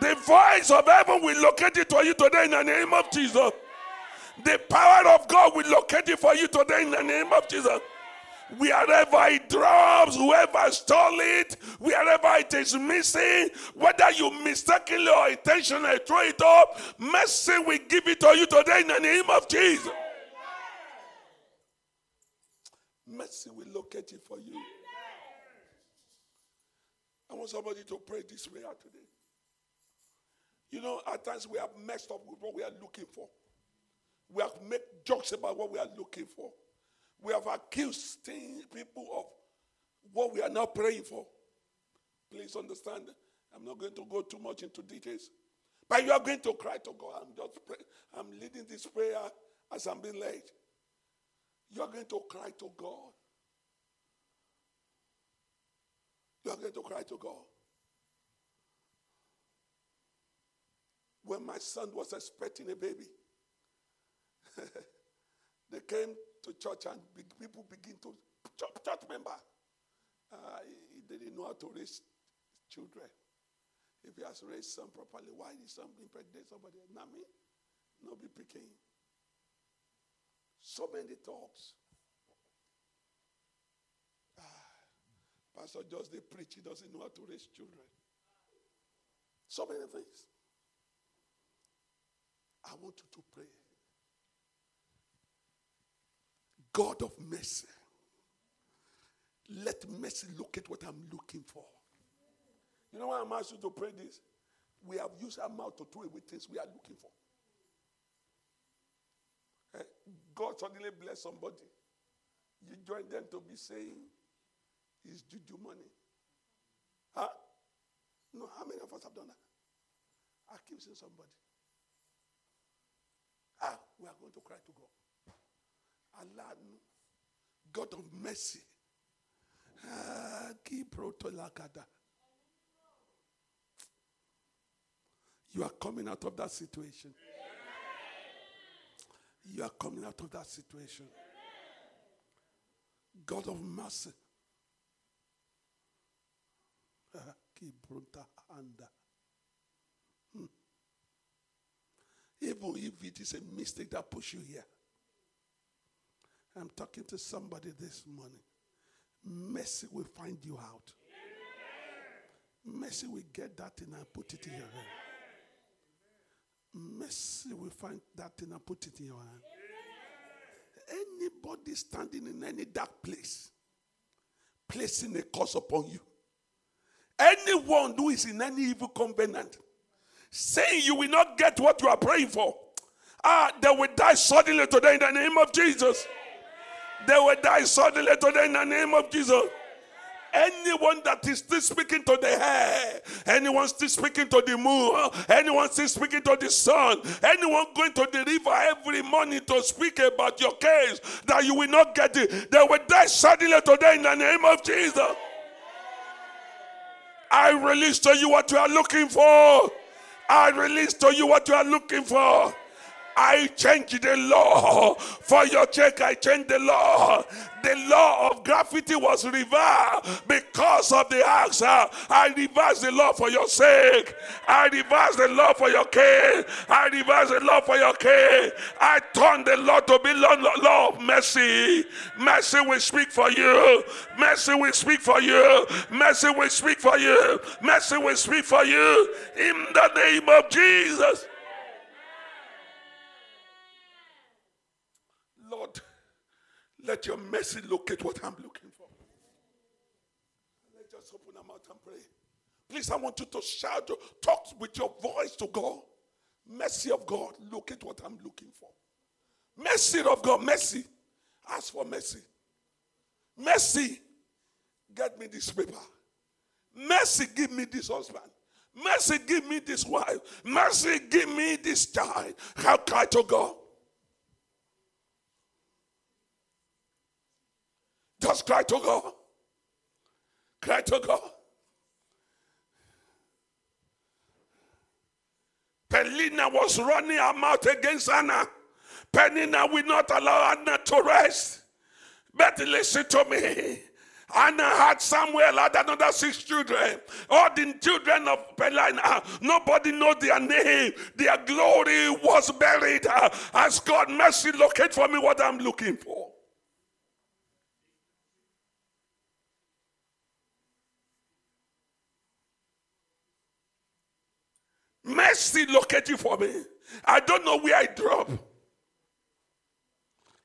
The voice of heaven will locate it for you today in the name of Jesus. The power of God will locate it for you today in the name of Jesus. Wherever it drops, whoever stole it, wherever it is missing, whether you mistakenly or intentionally throw it up, mercy will give it to you today in the name of Jesus. Mercy will locate it for you. I want somebody to pray this prayer today. You know, at times we have messed up with what we are looking for. We have made jokes about what we are looking for. We have accused people of what we are now praying for. Please understand. I'm not going to go too much into details. But you are going to cry to God. I'm just praying. I'm leading this prayer as I'm being led. You are going to cry to God. You are going to cry to God. When my son was expecting a baby, [LAUGHS] they came to church and be- people begin to church, church member uh, he didn't know how to raise children. If he has raised some properly, why did some impregnate somebody? Not me. No be picking. So many talks. Ah, Pastor just they preach, he doesn't know how to raise children. So many things. I want you to pray. God of mercy. Let mercy look at what I'm looking for. You know why I'm asking you to pray this? We have used our mouth to throw away things we are looking for. Eh, God suddenly bless somebody. You join them to be saying, it's juju money. Huh? No, how many of us have done that? I keep saying somebody. Ah, we are going to cry to God. Allah, God of mercy. Ah, you are coming out of that situation. You are coming out of that situation. God of mercy. Ah, hmm. Even if it is a mistake that push you here. I'm talking to somebody this morning. Mercy will find you out. Mercy will get that thing and put it in your hand. Mercy will find that thing and put it in your hand. Anybody standing in any dark place, placing a curse upon you. Anyone who is in any evil covenant, saying you will not get what you are praying for, ah, they will die suddenly today in the name of Jesus. They will die suddenly today in the name of Jesus. Anyone that is still speaking to the hair, anyone still speaking to the moon, anyone still speaking to the sun, anyone going to the river every morning to speak about your case that you will not get it, they will die suddenly today in the name of Jesus. I release to you what you are looking for. I release to you what you are looking for. I change the law. For your check, I change the law. The law of gravity was reversed because of the axe. Uh, I reverse the law for your sake. I reverse the law for your case. I reverse the law for your case. I turn the law to be law, law of mercy. Mercy will speak for you. Mercy will speak for you. Mercy will speak for you. Mercy will speak for you. In the name of Jesus. Lord, let your mercy locate what I'm looking for. Let's just open our mouth and pray. Please, I want you to shout, talk with your voice to God. Mercy of God, locate what I'm looking for. Mercy of God, mercy. Ask for mercy. Mercy, get me this paper. Mercy, give me this husband. Mercy, give me this wife. Mercy, give me this child. How cry to God. Just cry to God. Cry to God. Peninnah was running her mouth against Anna. Peninnah will not allow Anna to rest. But listen to me. Anna had Samuel had another six children. All the children of Peninnah, nobody know their name. Their glory was buried. As God mercy locate for me what I'm looking for. Mercy locating for me. I don't know where I drop.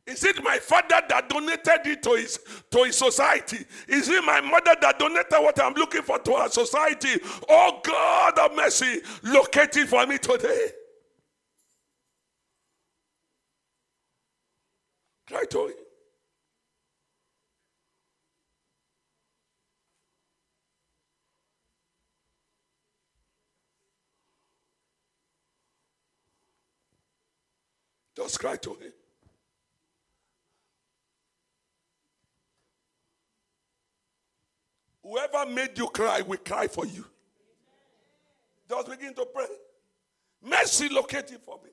Is it my father that donated it to his to his society? Is it my mother that donated what I'm looking for to our society? Oh God of mercy, locate it for me today. Try to Just cry to him. Whoever made you cry will cry for you. Just begin to pray. Mercy locating for me.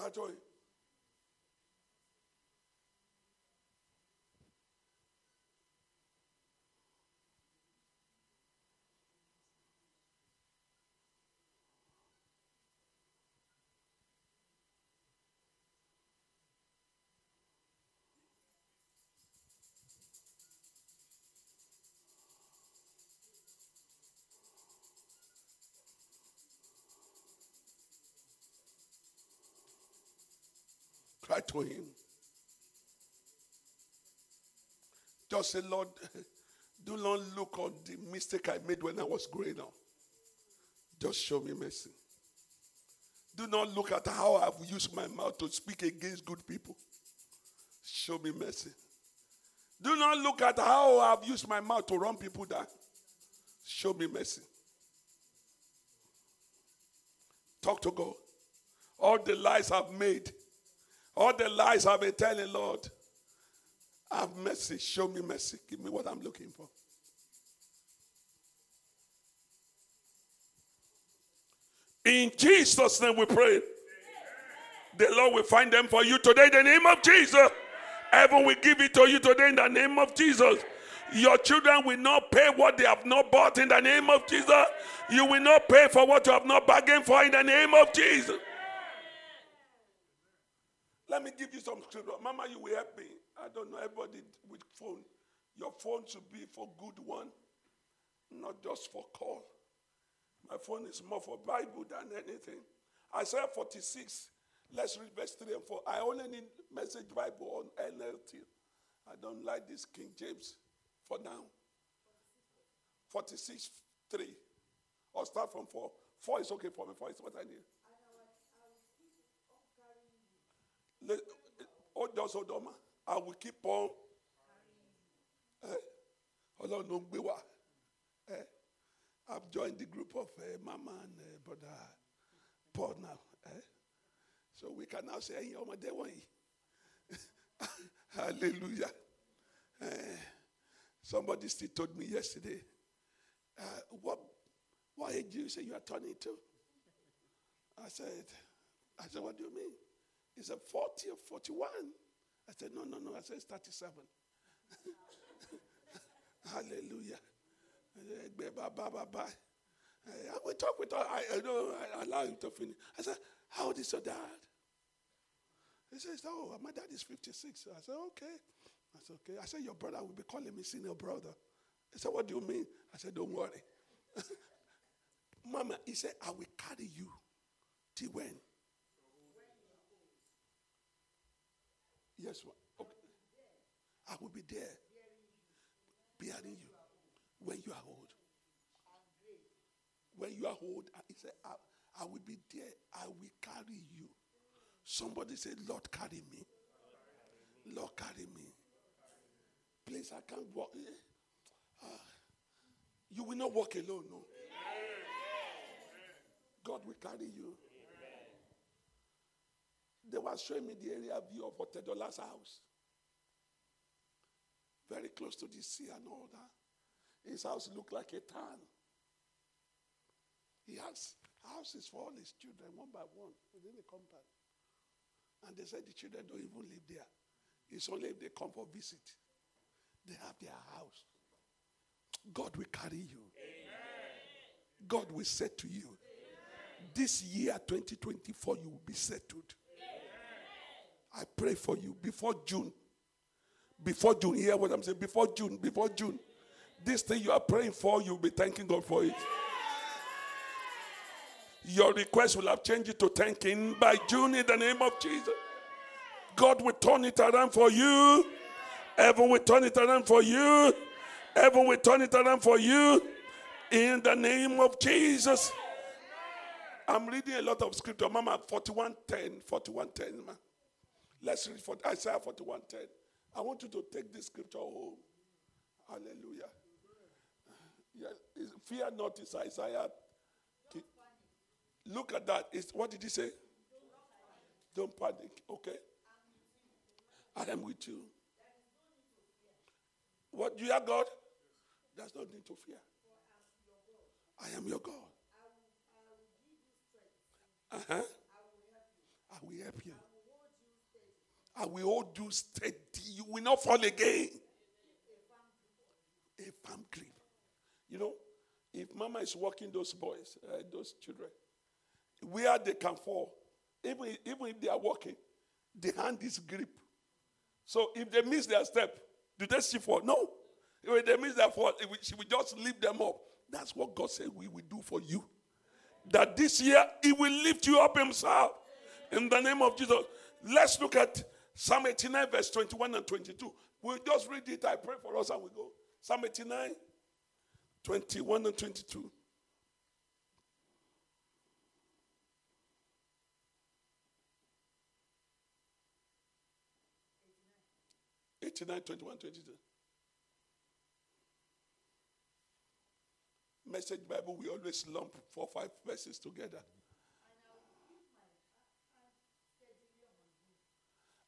Cry Cry to him. Just say, Lord, [LAUGHS] do not look on the mistake I made when I was growing up. Just show me mercy. Do not look at how I've used my mouth to speak against good people. Show me mercy. Do not look at how I've used my mouth to run people down. Show me mercy. Talk to God. All the lies I've made, all the lies I've been telling, Lord, have mercy. Show me mercy. Give me what I'm looking for. In Jesus' name we pray. The Lord will find them for you today in the name of Jesus. Heaven will give it to you today in the name of Jesus. Your children will not pay what they have not bought in the name of Jesus. You will not pay for what you have not bargained for in the name of Jesus. Let me give you some scripture. Mama, you will help me. I don't know everybody with phone. Your phone should be for good one, not just for call. My phone is more for Bible than anything. Isaiah 46. Let's read verse 3 and 4. I only need message Bible on NLT. I don't like this King James for now. 46 3. Or start from 4. 4 is okay for me. 4 is what I need. Oh, just ma. I will keep on. Eh? Ọlọ́run ló ń gbé wa. Eh? I've joined the group of uh, Mama and uh, Brother Paul now. Eh? So we can now say, ẹ̀yin ọmọdé wọ̀nyí. [LAUGHS] Hallelujah. Somebody still told me yesterday, uh, what, what age do you say you are turning to? I said, I said, what do you mean? He said, 40 or 41. I said, no, no, no. I said, it's 37. [LAUGHS] Hallelujah. Bye. I will talk with her. I, I know I allow him to finish. I said, How old is your dad? He says, Oh, my dad is 56. I said, Okay. I said, Okay. I said, Your brother will be calling me senior brother. He said, What do you mean? I said, Don't worry. [LAUGHS] Mama, he said, I will carry you till when? Yes, okay. I will be there bearing you when you are old. When you are old, he said, I, I will be there. I will carry you. Somebody said, Lord, carry me. Lord, carry me. Please, I can't walk. Uh, you will not walk alone, no. God will carry you. They were showing me the area view of Otedola's house. Very close to the sea and all that. His house looked like a town. He has houses for all his children, one by one, within the compound. And they said the children don't even live there. It's only if they come for visit. They have their house. God will carry you. Amen. God will say to you, Amen. this year 2024, you will be settled. I pray for you before June. Before June, hear what I'm saying? Before June, before June. This thing you are praying for, you'll be thanking God for it. Your request will have changed to thanking by June in the name of Jesus. God will turn it around for you. Heaven will turn it around for you. Heaven will turn it around for you in the name of Jesus. I'm reading a lot of scripture. Mama, 4110, 4110, man. Let's read for Isaiah 4110. I want you to take this scripture home. Hallelujah. Yeah, fear not is Isaiah. Look at that. It's, what did he say? Don't panic. Okay. I am with you. What you have, God? There's no need to fear. I am your God. Uh huh. I will help you. I will hold you steady. You will not fall again. A firm grip. You know, if mama is walking those boys, uh, those children, where they can fall, even, even if they are walking, the hand is grip. So if they miss their step, do they see fall? No. If they miss their fall, she will just lift them up. That's what God said we will do for you. That this year He will lift you up Himself. In the name of Jesus. Let's look at Psalm 89, verse 21 and 22. We'll just read it. I pray for us and we go. Psalm 89, 21 and 22. Eighty-nine, twenty-one, twenty-two. Message Bible, we always lump four, five verses together.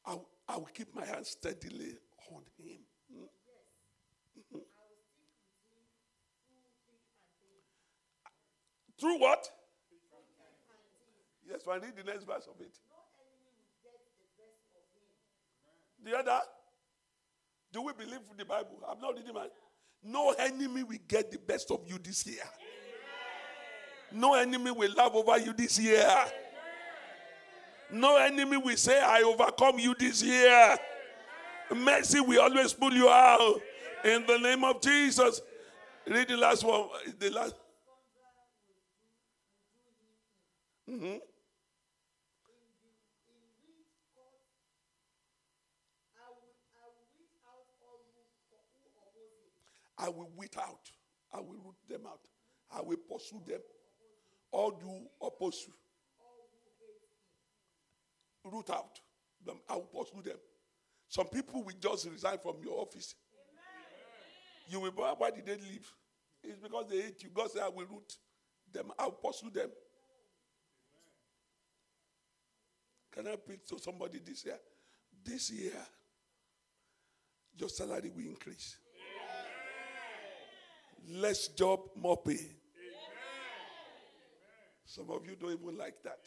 I, I will keep my hand steadily on him. Through what? Yes, I read the next verse of it. The other? Do we believe the Bible? I'm not reading mine. No enemy will get the best of you this year. No enemy will laugh over you this year. No enemy will say, I overcome you this year. Mercy will always pull you out. In the name of Jesus. Read the last one. The last. Mm-hmm. I will weed out. I will root them out. I will pursue them. All do oppose you. Root out them. I will pursue them. Some people will just resign from your office. You will why, why did they leave? It's because they hate you. God said, I will root them. I will pursue them. Can I preach to somebody this year? This year, your salary will increase. Less job, more pay. Some of you don't even like that.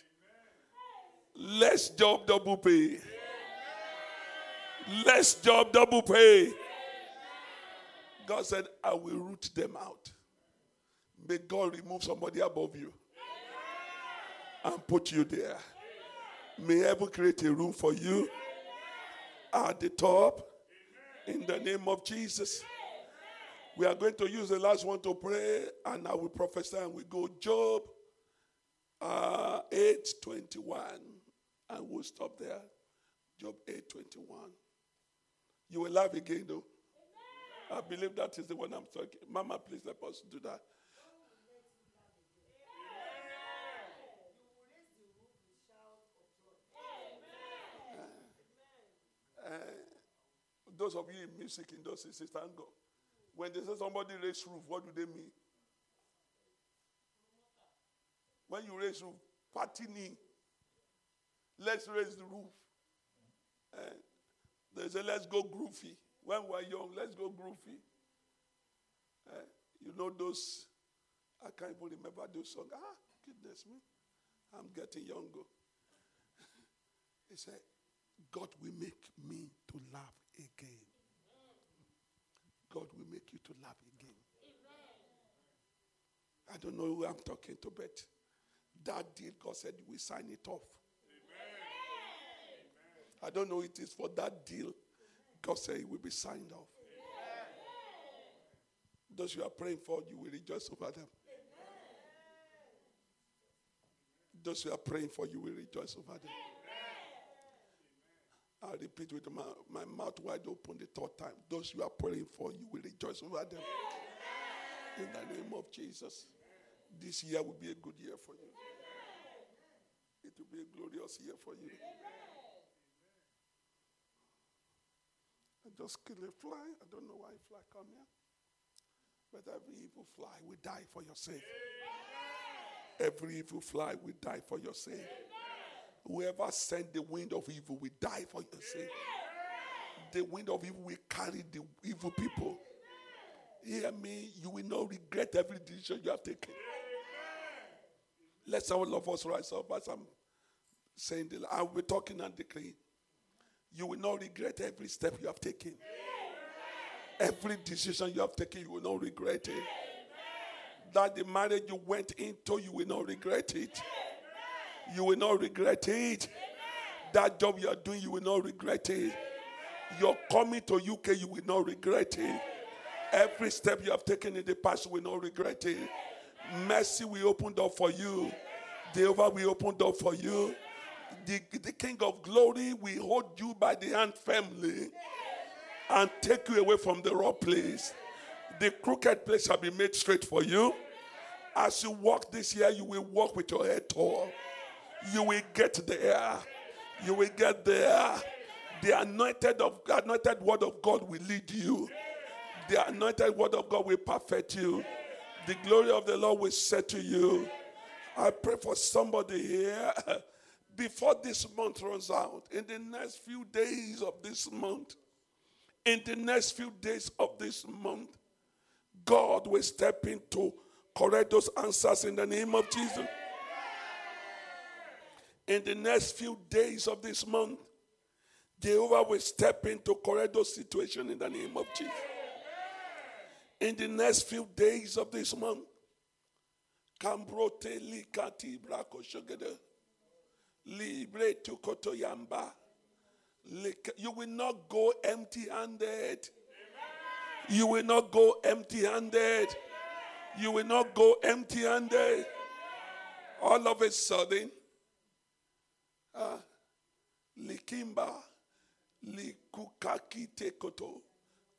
Less job, double pay. Less job, double pay. God said, I will root them out. May God remove somebody above you and put you there. May heaven create a room for you at the top in the name of Jesus. We are going to use the last one to pray, and I will prophesy and we go. Job uh, 8 21. And we'll stop there. Job 821. You will laugh again, though. I believe that is the one I'm talking. Mama, please let us do that. Uh, those of you in music industry, say thank God. When they say somebody raise roof, what do they mean? When you raise roof, patini. Let's raise the roof. And they say, let's go groovy. When we're young, let's go groovy. Uh, you know those, I can't even remember those songs. Ah, goodness me. I'm getting younger. [LAUGHS] he said, God will make me to laugh again. God will make you to laugh again. I don't know who I'm talking to, but that deal, God said, we sign it off. I don't know it is for that deal. God said it will be signed off. Those you are praying for, you will rejoice over them. Those you are praying for, you will rejoice over them. I repeat with my, my mouth wide open the third time. Those you are praying for, you will rejoice over them. In the name of Jesus. This year will be a good year for you. It will be a glorious year for you. I just kill a fly. I don't know why a fly come here. But every evil fly will die for your sake. Every evil fly will die for your sake. Whoever sent the wind of evil will die for your sake. The wind of evil will carry the evil people. Hear me, you will not regret every decision you have taken. Let's all of us rise up as I'm saying, the, I will be talking and declaring. You will not regret every step you have taken. Every decision you have taken, you will not regret it. That the marriage you went into, you will not regret it. You will not regret it. That job you are doing, you will not regret it. Your coming to UK, you will not regret it. Every step you have taken in the past, you will not regret it. Mercy we opened up for you. Jehovah we opened up for you. The, the King of Glory will hold you by the hand firmly and take you away from the rough place. The crooked place shall be made straight for you. As you walk this year, you will walk with your head tall. You will get there. You will get there. The anointed of anointed word of God will lead you. The anointed word of God will perfect you. The glory of the Lord will settle you. I pray for somebody here [LAUGHS] before this month runs out, in the next few days of this month, in the next few days of this month, God will step in to correct those answers in the name of Jesus. In the next few days of this month, Jehovah will step in to correct those situations in the name of Jesus. In the next few days of this month, Kambrote likati brako shogede. Libre tukoto yamba. You will not go empty handed. You will not go empty handed. You will not go empty handed. All of a sudden, uh, likimba, likukaki tekoto.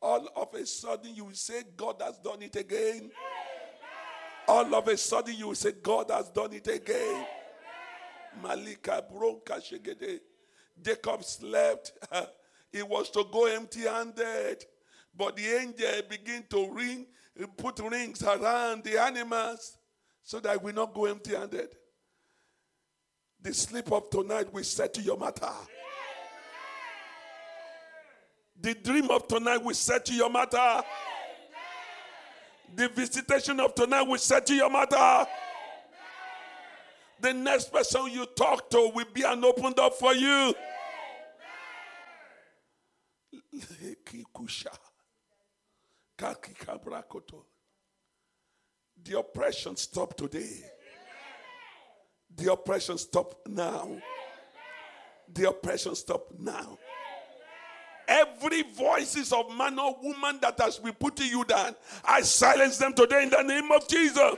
All of a sudden, you will say, God has done it again. All of a sudden, you will say, God has done it again. Malika Bronka Shegede. Jacob slept. [LAUGHS] he was to go empty handed. But the angel began to ring, put rings around the animals so that we not go empty handed. The sleep of tonight will settle your matter. The dream of tonight will settle your matter. The visitation of tonight will settle your matter. The next person you talk to will be an open door for you. The oppression stop today. The oppression stop now. The oppression stop now. Every voices of man or woman that has been putting you down, I silence them today in the name of Jesus.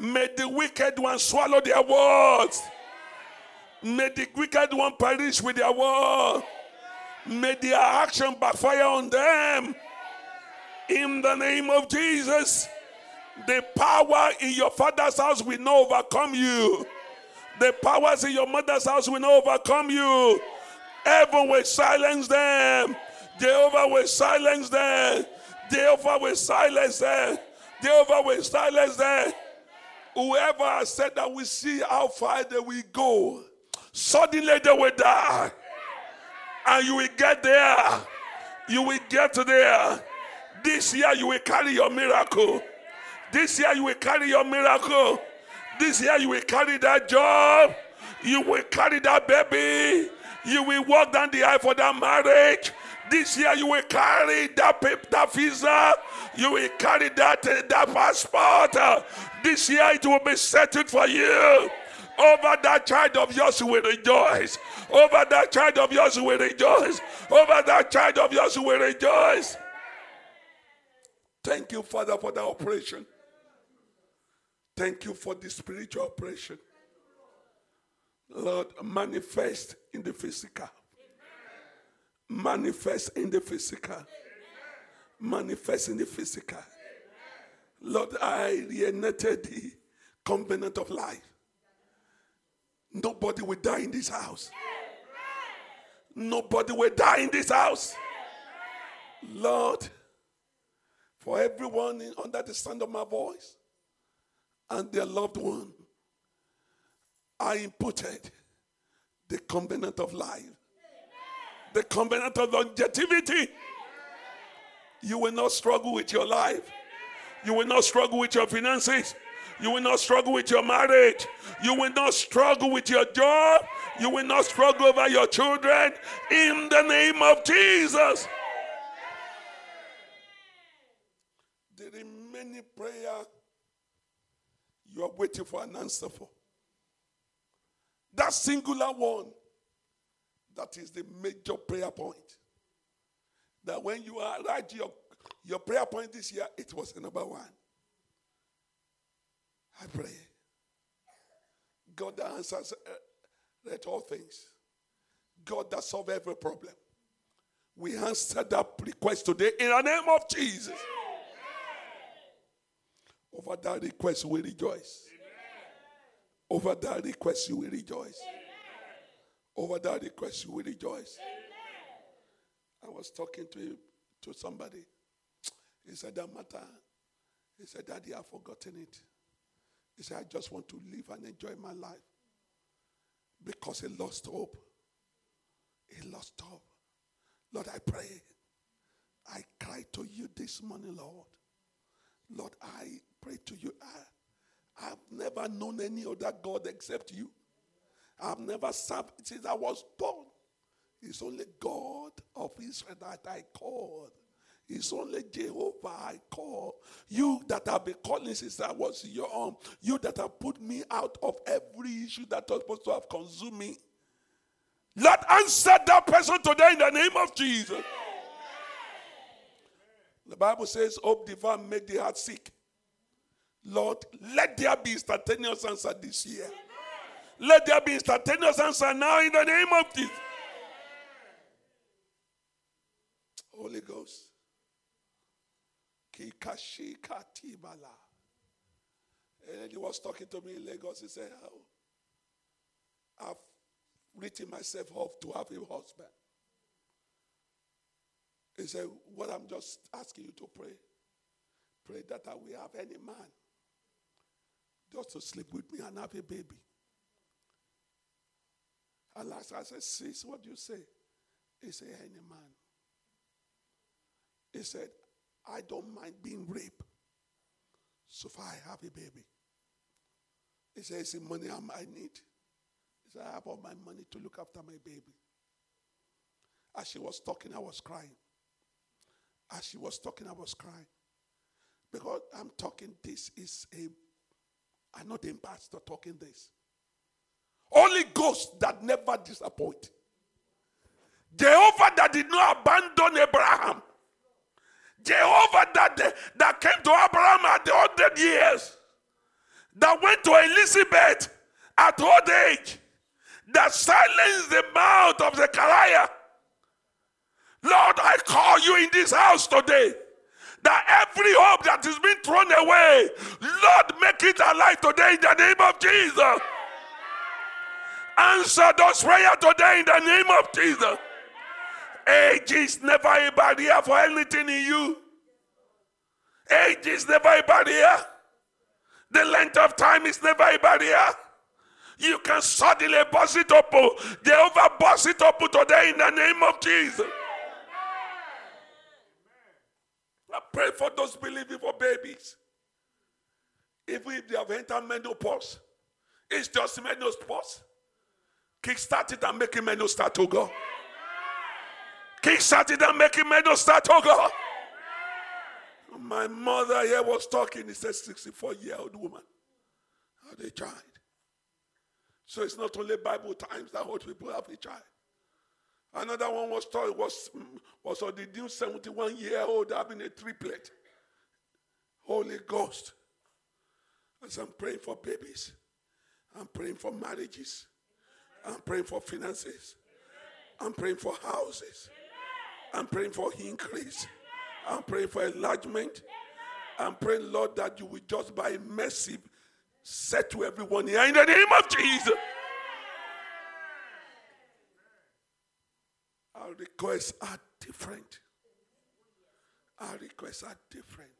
May the wicked one swallow their words. May the wicked one perish with their word. May their action backfire on them. In the name of Jesus, the power in your father's house will not overcome you. The powers in your mother's house will not overcome you. Heaven will silence them. Jehovah will silence them. Jehovah will silence them. Jehovah will silence them. Whoever said that we see how far they will go, suddenly they will die. And you will get there. You will get there. This year you will carry your miracle. This year you will carry your miracle. This year you will carry that job. You will carry that baby. You will walk down the aisle for that marriage. This year you will carry that that visa. You will carry that, uh, that passport. This year it will be settled for you. Over that child of yours you will rejoice. Over that child of yours you will rejoice. Over that child of yours you will rejoice. Thank you, Father, for the operation. Thank you for the spiritual operation. Lord, manifest in the physical. Manifest in the physical. Manifest in the physical. Lord, I reunited the covenant of life. Nobody will die in this house. Nobody will die in this house. Lord, for everyone in, under the sound of my voice and their loved one, I imputed the covenant of life, the covenant of longevity. You will not struggle with your life. You will not struggle with your finances. You will not struggle with your marriage. You will not struggle with your job. You will not struggle over your children. In the name of Jesus. The many prayer you are waiting for an answer for. That singular one, that is the major prayer point. That when you are right, your, your prayer point this year, it was number one. I pray. God that answers uh, at all things. God that solves every problem. We answer that request today in the name of Jesus. Over that request, we rejoice. Over that request, you will rejoice. Over that request, you will rejoice. I was talking to to somebody. He said, That matter. He said, Daddy, I've forgotten it. He said, I just want to live and enjoy my life. Because he lost hope. He lost hope. Lord, I pray. I cry to you this morning, Lord. Lord, I pray to you. I, I've never known any other God except you. I've never served since I was born. It's only God of Israel that I called. It's only Jehovah I call. You that have been calling since I was your own. You that have put me out of every issue that was supposed to have consumed me. Lord, answer that person today in the name of Jesus. The Bible says, Hope divine made the heart sick. Lord, let there be instantaneous answer this year. Let there be instantaneous answer now in the name of Jesus. Holy Ghost. Kikashika Tibala. And he was talking to me in Lagos. He said, oh, I've written myself off to have a husband. He said, What I'm just asking you to pray, pray that I will have any man just to sleep with me and have a baby. And last I said, Sis, what do you say? He said, Any man. He said, I don't mind being raped so far I have a baby. He said, It's the money I need. He said, I have all my money to look after my baby. As she was talking, I was crying. As she was talking, I was crying. Because I'm talking, this is a, I'm not a pastor talking this. Holy Ghost that never disappoint. Jehovah that did not abandon Abraham. Jehovah that, that came to Abraham at the hundred years. That went to Elizabeth at old age. That silenced the mouth of the Zechariah Lord, I call you in this house today. That every hope that is being thrown away, Lord, make it alive today in the name of Jesus. Answer those prayers today in the name of Jesus. Age is never a barrier for anything in you. Age is never a barrier. The length of time is never a barrier. You can suddenly bust it up. Jehovah bust it up today in the name of Jesus. I pray for those believing for babies. Even if they have entered menopause, it's just menopause. Kickstart it and make it menopause start oh to go. Kickstart it and make it menopause start oh to go. My mother here was talking. He said, 64 year old woman had a child. So it's not only Bible times that old people have a child. Another one was told was mm, was on the new 71 year old having a triplet. Holy Ghost. As I'm praying for babies, I'm praying for marriages, I'm praying for finances, I'm praying for houses, I'm praying for increase, I'm praying for enlargement. I'm praying, Lord, that you will just by mercy set to everyone here in the name of Jesus. Our requests are different. Our requests are different.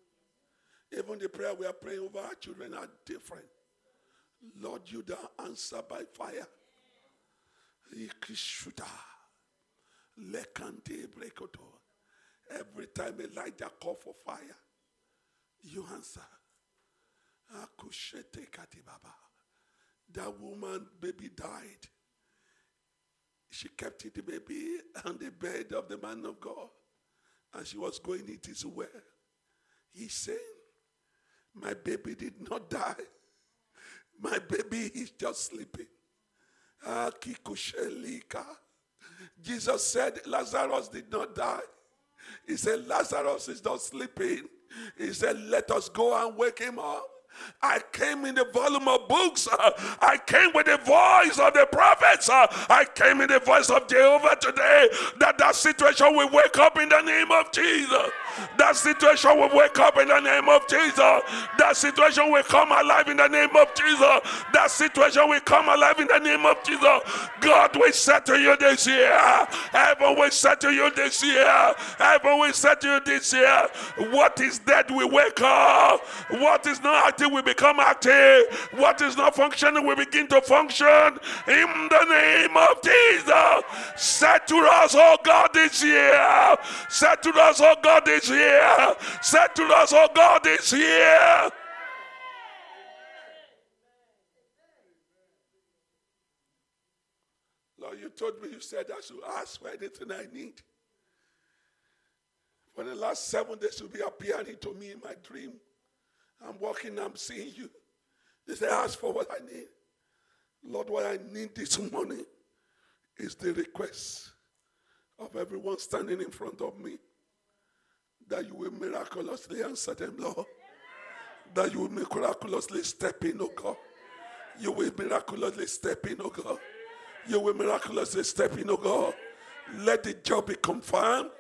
Even the prayer we are praying over our children are different. Lord, you don't answer by fire. Every time Elijah called for fire, you answer. That woman, baby died. She kept the baby on the bed of the man of God. And she was going it his way. He's saying, My baby did not die. My baby is just sleeping. Jesus said Lazarus did not die. He said Lazarus is not sleeping. He said, Let us go and wake him up. I came in the volume of books. I came with the voice of the prophets. I came in the voice of Jehovah today. That that situation will wake up in the name of Jesus. That situation will wake up in the name of Jesus. That situation will come alive in the name of Jesus. That situation will come alive in the name of Jesus. God will say to you this year. Heaven will say to you this year. Heaven will say to you this year. What is dead will wake up. What is not active will become active. What is not functioning will begin to function. In the name of Jesus. Say to us, oh God, this year. Say to us, oh God, this here. Said to us, oh God is here. Lord, you told me, you said I should ask for anything I need. For the last seven days, you'll be appearing to me in my dream. I'm walking, I'm seeing you. They say, ask for what I need. Lord, what I need this morning is the request of everyone standing in front of me that you will miraculously answer them, Lord. That you will miraculously step in, oh God. You will miraculously step in, oh God. You will miraculously step in, oh God. Let the job be confirmed.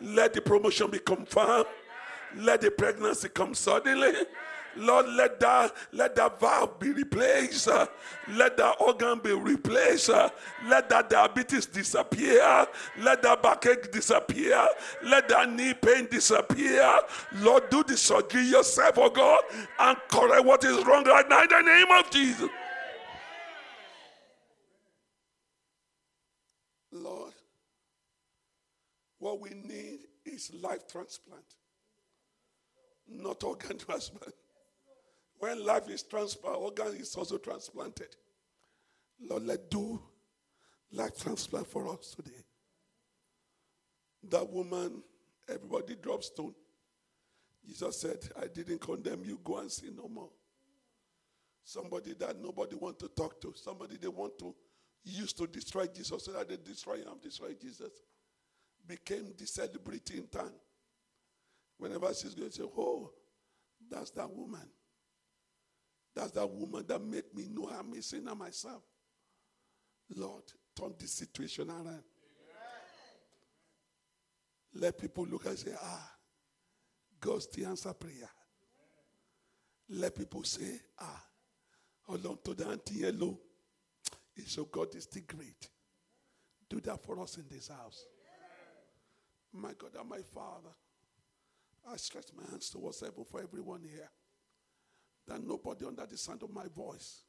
Let the promotion be confirmed. Let the pregnancy come suddenly. Lord, let that let that valve be replaced. let that organ be replaced. let that diabetes disappear. Let that backache disappear. Let that knee pain disappear. Lord, do the surgery yourself, oh God, and correct what is wrong right now in the name of Jesus. Lord, what we need is life transplant, not organ transplant. When life is transplanted, organ is also transplanted. Lord, let do life transplant for us today. That woman, everybody dropped stone. Jesus said, I didn't condemn you, go and sin no more. Somebody that nobody want to talk to, somebody they want to use to destroy Jesus so that they destroy him, destroy Jesus, became the celebrity in town. Whenever she's going to say, Oh, that's that woman. That's that woman that made me know I'm a sinner myself. Lord, turn this situation around. Amen. Let people look and say, ah, God's the answer prayer. Let people say, ah, hold on to the auntie yellow. So God is still great. Do that for us in this house. My God and my Father, I stretch my hands towards heaven for everyone here that nobody under the sound of my voice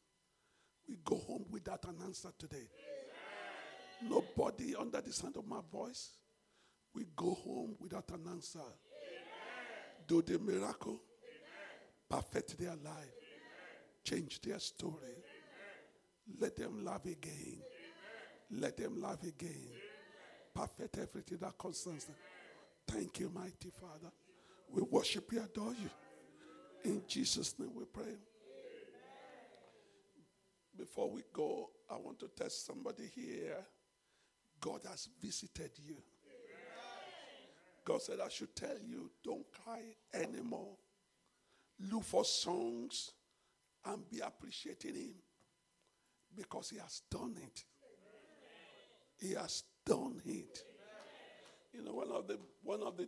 will go home without an answer today. Amen. Nobody under the sound of my voice will go home without an answer. Amen. Do the miracle, Amen. perfect their life, change their story. Let them love again. Let them love again. Perfect everything that concerns them. Thank you, mighty Father. We worship you, adore you. In Jesus' name we pray. Before we go, I want to tell somebody here God has visited you. God said, I should tell you, don't cry anymore. Look for songs and be appreciating Him because He has done it. He has done it. You know, one of the one of the